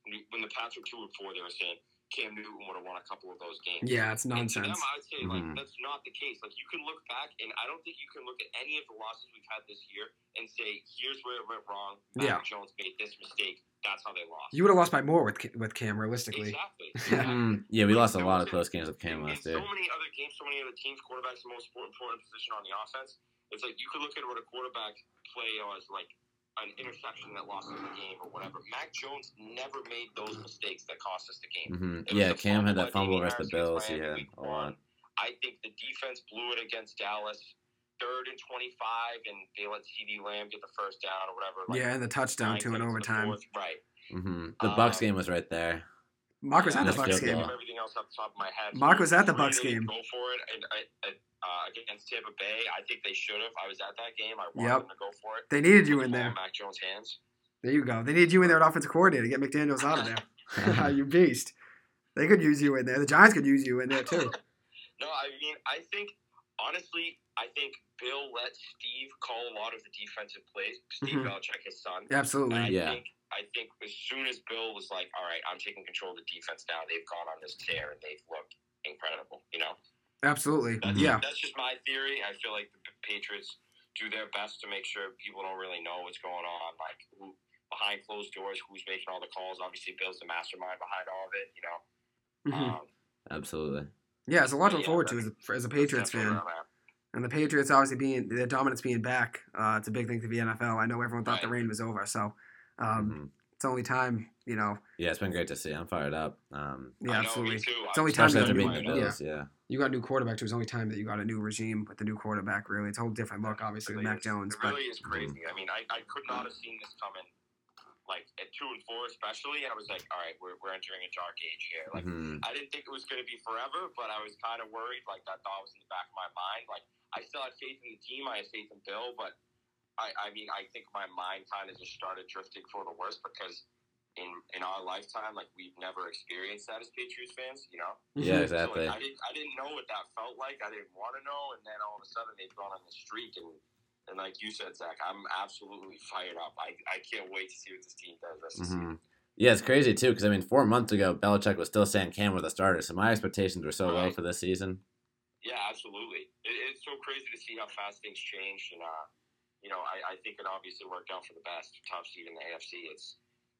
when, when the Pats were two and four, they were saying Cam Newton would have won a couple of those games. Yeah, it's And to nonsense. them, I would say like Mhm. that's not the case. Like you can look back, and I don't think you can look at any of the losses we've had this year and say, "Here's where it went wrong." Mac Yeah. Jones made this mistake. That's how they lost. You would have lost by more with with Cam, realistically. exactly. Mhm. Yeah, we lost a lot of close games with Cam last year. so many other games, so many other teams, quarterbacks the most important, important position on the offense. It's like you could look at what a quarterback play as like an interception that lost them the game or whatever. Mac Jones never made those mistakes that cost us the game. hmm Yeah, the Cam had that fumble Damien versus the Bills. against He had a lot. I think the defense blew it against Dallas. Third and 25, and they let CeeDee Lamb get the first down or whatever. like, Yeah, and the touchdown too in to the overtime. fourth. Right. hmm The Bucs Um, game was right there. Mark was Yeah, at the Bucs game. goal. everything else off the top of my head. Mark was at the Bucs didn't game. Go for it and, uh, uh, against Tampa Bay. I think they should have. I was at that game. I wanted Yep. them to go for it. They needed you in there. Mac Jones' hands. There you go. They needed you in there at offensive coordinator. To get McDaniels out of there. you beast. They could use you in there. The Giants could use you in there too. No, I mean, I think honestly, I think Bill let Steve call a lot of the defensive plays. Steve Mhm. Belichick, his son. And Absolutely. I Yeah. think I think as soon as Bill was like, "All right, I'm taking control of the defense now," they've gone on this tear and they've looked incredible. You know. Absolutely. That's, Yeah. that's just my theory. I feel like the Patriots do their best to make sure people don't really know what's going on, like who behind closed doors, who's making all the calls. Obviously, Bill's the mastermind behind all of it. You know. Mhm. Um, Absolutely. Yeah, it's a lot to look Yeah, forward to as a, as a Patriots fan. where I'm at. And the Patriots obviously being their dominance being back, uh, it's a big thing to the NFL. I know everyone thought the Right. reign was over, so um, Mhm. it's only time, you know. Yeah, it's been great to see. I'm fired up. Um, Yeah, I know, absolutely. Me too. It's only time that after you- beating the yeah. Bills. Yeah. You got a new quarterback too. It's only time that you got a new regime with the new quarterback. Really, it's a whole different look, obviously, with really Mac is. Jones. It But really is crazy. I mean, I, I could not have seen this coming. Like at two and four, especially, I was like, all right, we're, we're entering a dark age here. Like, Mhm. I didn't think it was going to be forever, but I was kind of worried. Like that thought was in the back of my mind. Like I still had faith in the team. I had faith in Bill, but I, I mean, I think my mind kind of just started drifting for the worst because in in our lifetime, like we've never experienced that as Patriots fans. You know. Yeah, exactly. So, like, I didn't I didn't know what that felt like. I didn't want to know, and then all of a sudden they've gone on the streak and. And like you said, Zach, I'm absolutely fired up. I, I can't wait to see what this team does rest of the season. Yeah, it's crazy too because I mean, four months ago, Belichick was still saying Cam were the starter, so my expectations were so low for this season. Yeah, absolutely. It, it's so crazy to see how fast things changed, and uh, you know, I, I think it obviously worked out for the best. Top seed in the AFC. It's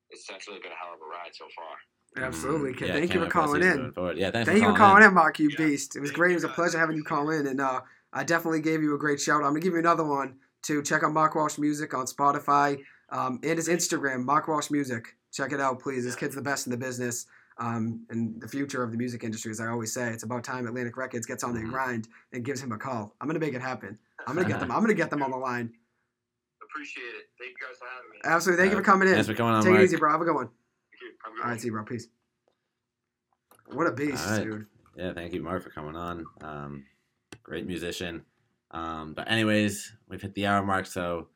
it's essentially been a hell of a ride so far. Absolutely. Mhm. Kid. Yeah, Thank you for calling in. forward. Yeah, thanks Thank you for for calling calling in, Mark, you Yeah. beast. It was Thank great. It was a pleasure having you call in, and uh, I definitely gave you a great shout. I'm gonna give you another one to check out Mark Walsh Music on Spotify um, and his Instagram, Mark Walsh Music. Check it out, please. This kid's the best in the business. Um, and the future of the music industry, as I always say, it's about time Atlantic Records gets on their Mhm. grind and gives him a call. I'm gonna make it happen. I'm gonna get them. I'm gonna get them on the line. Appreciate it. Thank you guys for having me. Absolutely. Thank you for coming in. Thanks for coming on, Take Mark. it easy, bro. Have a good one. Thank you. Have a good All see you, bro. Peace. What a beast, All right. dude. Yeah, thank you, Mark, for coming on. Um, great musician. Um, but anyways, we've hit the hour mark, so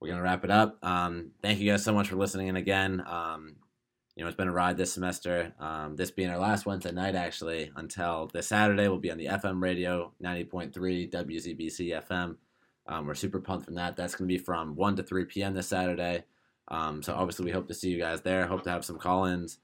we're gonna wrap it up. Um, thank you guys so much for listening in again. Um, you know, it's been a ride this semester. Um, this being our last Wednesday night, actually, until this Saturday, we'll be on the FM radio, 90.3 WZBC FM. Um, we're super pumped from that. That's gonna be from 1 to 3 p.m. this Saturday. Um, so obviously, we hope to see you guys there. Hope to have some call-ins.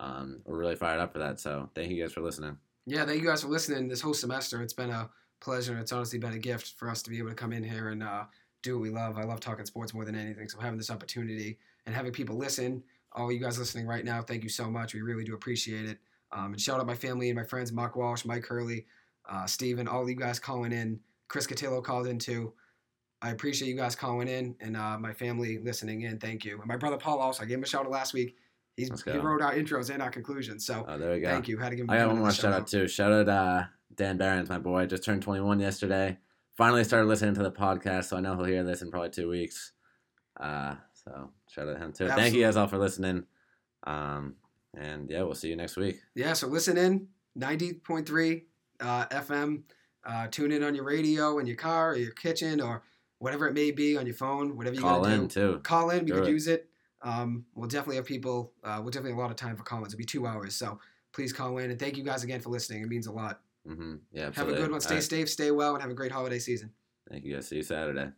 Um, we're really fired up for that. So thank you guys for listening. Yeah, thank you guys for listening this whole semester. It's been a pleasure. It's honestly been a gift for us to be able to come in here and uh, do what we love. I love talking sports more than anything. So having this opportunity and having people listen, all you guys listening right now, thank you so much. We really do appreciate it. Um, and shout out my family and my friends, Mark Walsh, Mike Hurley, uh, Steven, all you guys calling in. Chris Cotillo called in too. I appreciate you guys calling in and uh, my family listening in. Thank you. And my brother Paul also, I gave him a shout out last week. He's, he wrote our intros and our conclusions. So Oh, there we go. thank you. Had to give him I got one more shout out too. Shout out uh, Dan Barons, my boy. Just turned 21 yesterday. Finally started listening to the podcast, so I know he'll hear this in probably two weeks. Uh, so shout out to him too. Thank you guys all for listening. Um, and yeah, we'll see you next week. Yeah, so listen in 90.3 uh, FM. Uh, tune in on your radio in your car or your kitchen or whatever it may be on your phone, whatever you Call in do. too. Call in. We Do could it. use it. Um, we'll definitely have people. Uh, we'll definitely have a lot of time for call-ins. It'll be two hours, so please call in and thank you guys again for listening. It means a lot. Mm-hmm. Yeah, Have a good one. All Stay right. safe, stay well, and have a great holiday season. Thank you guys. See you Saturday.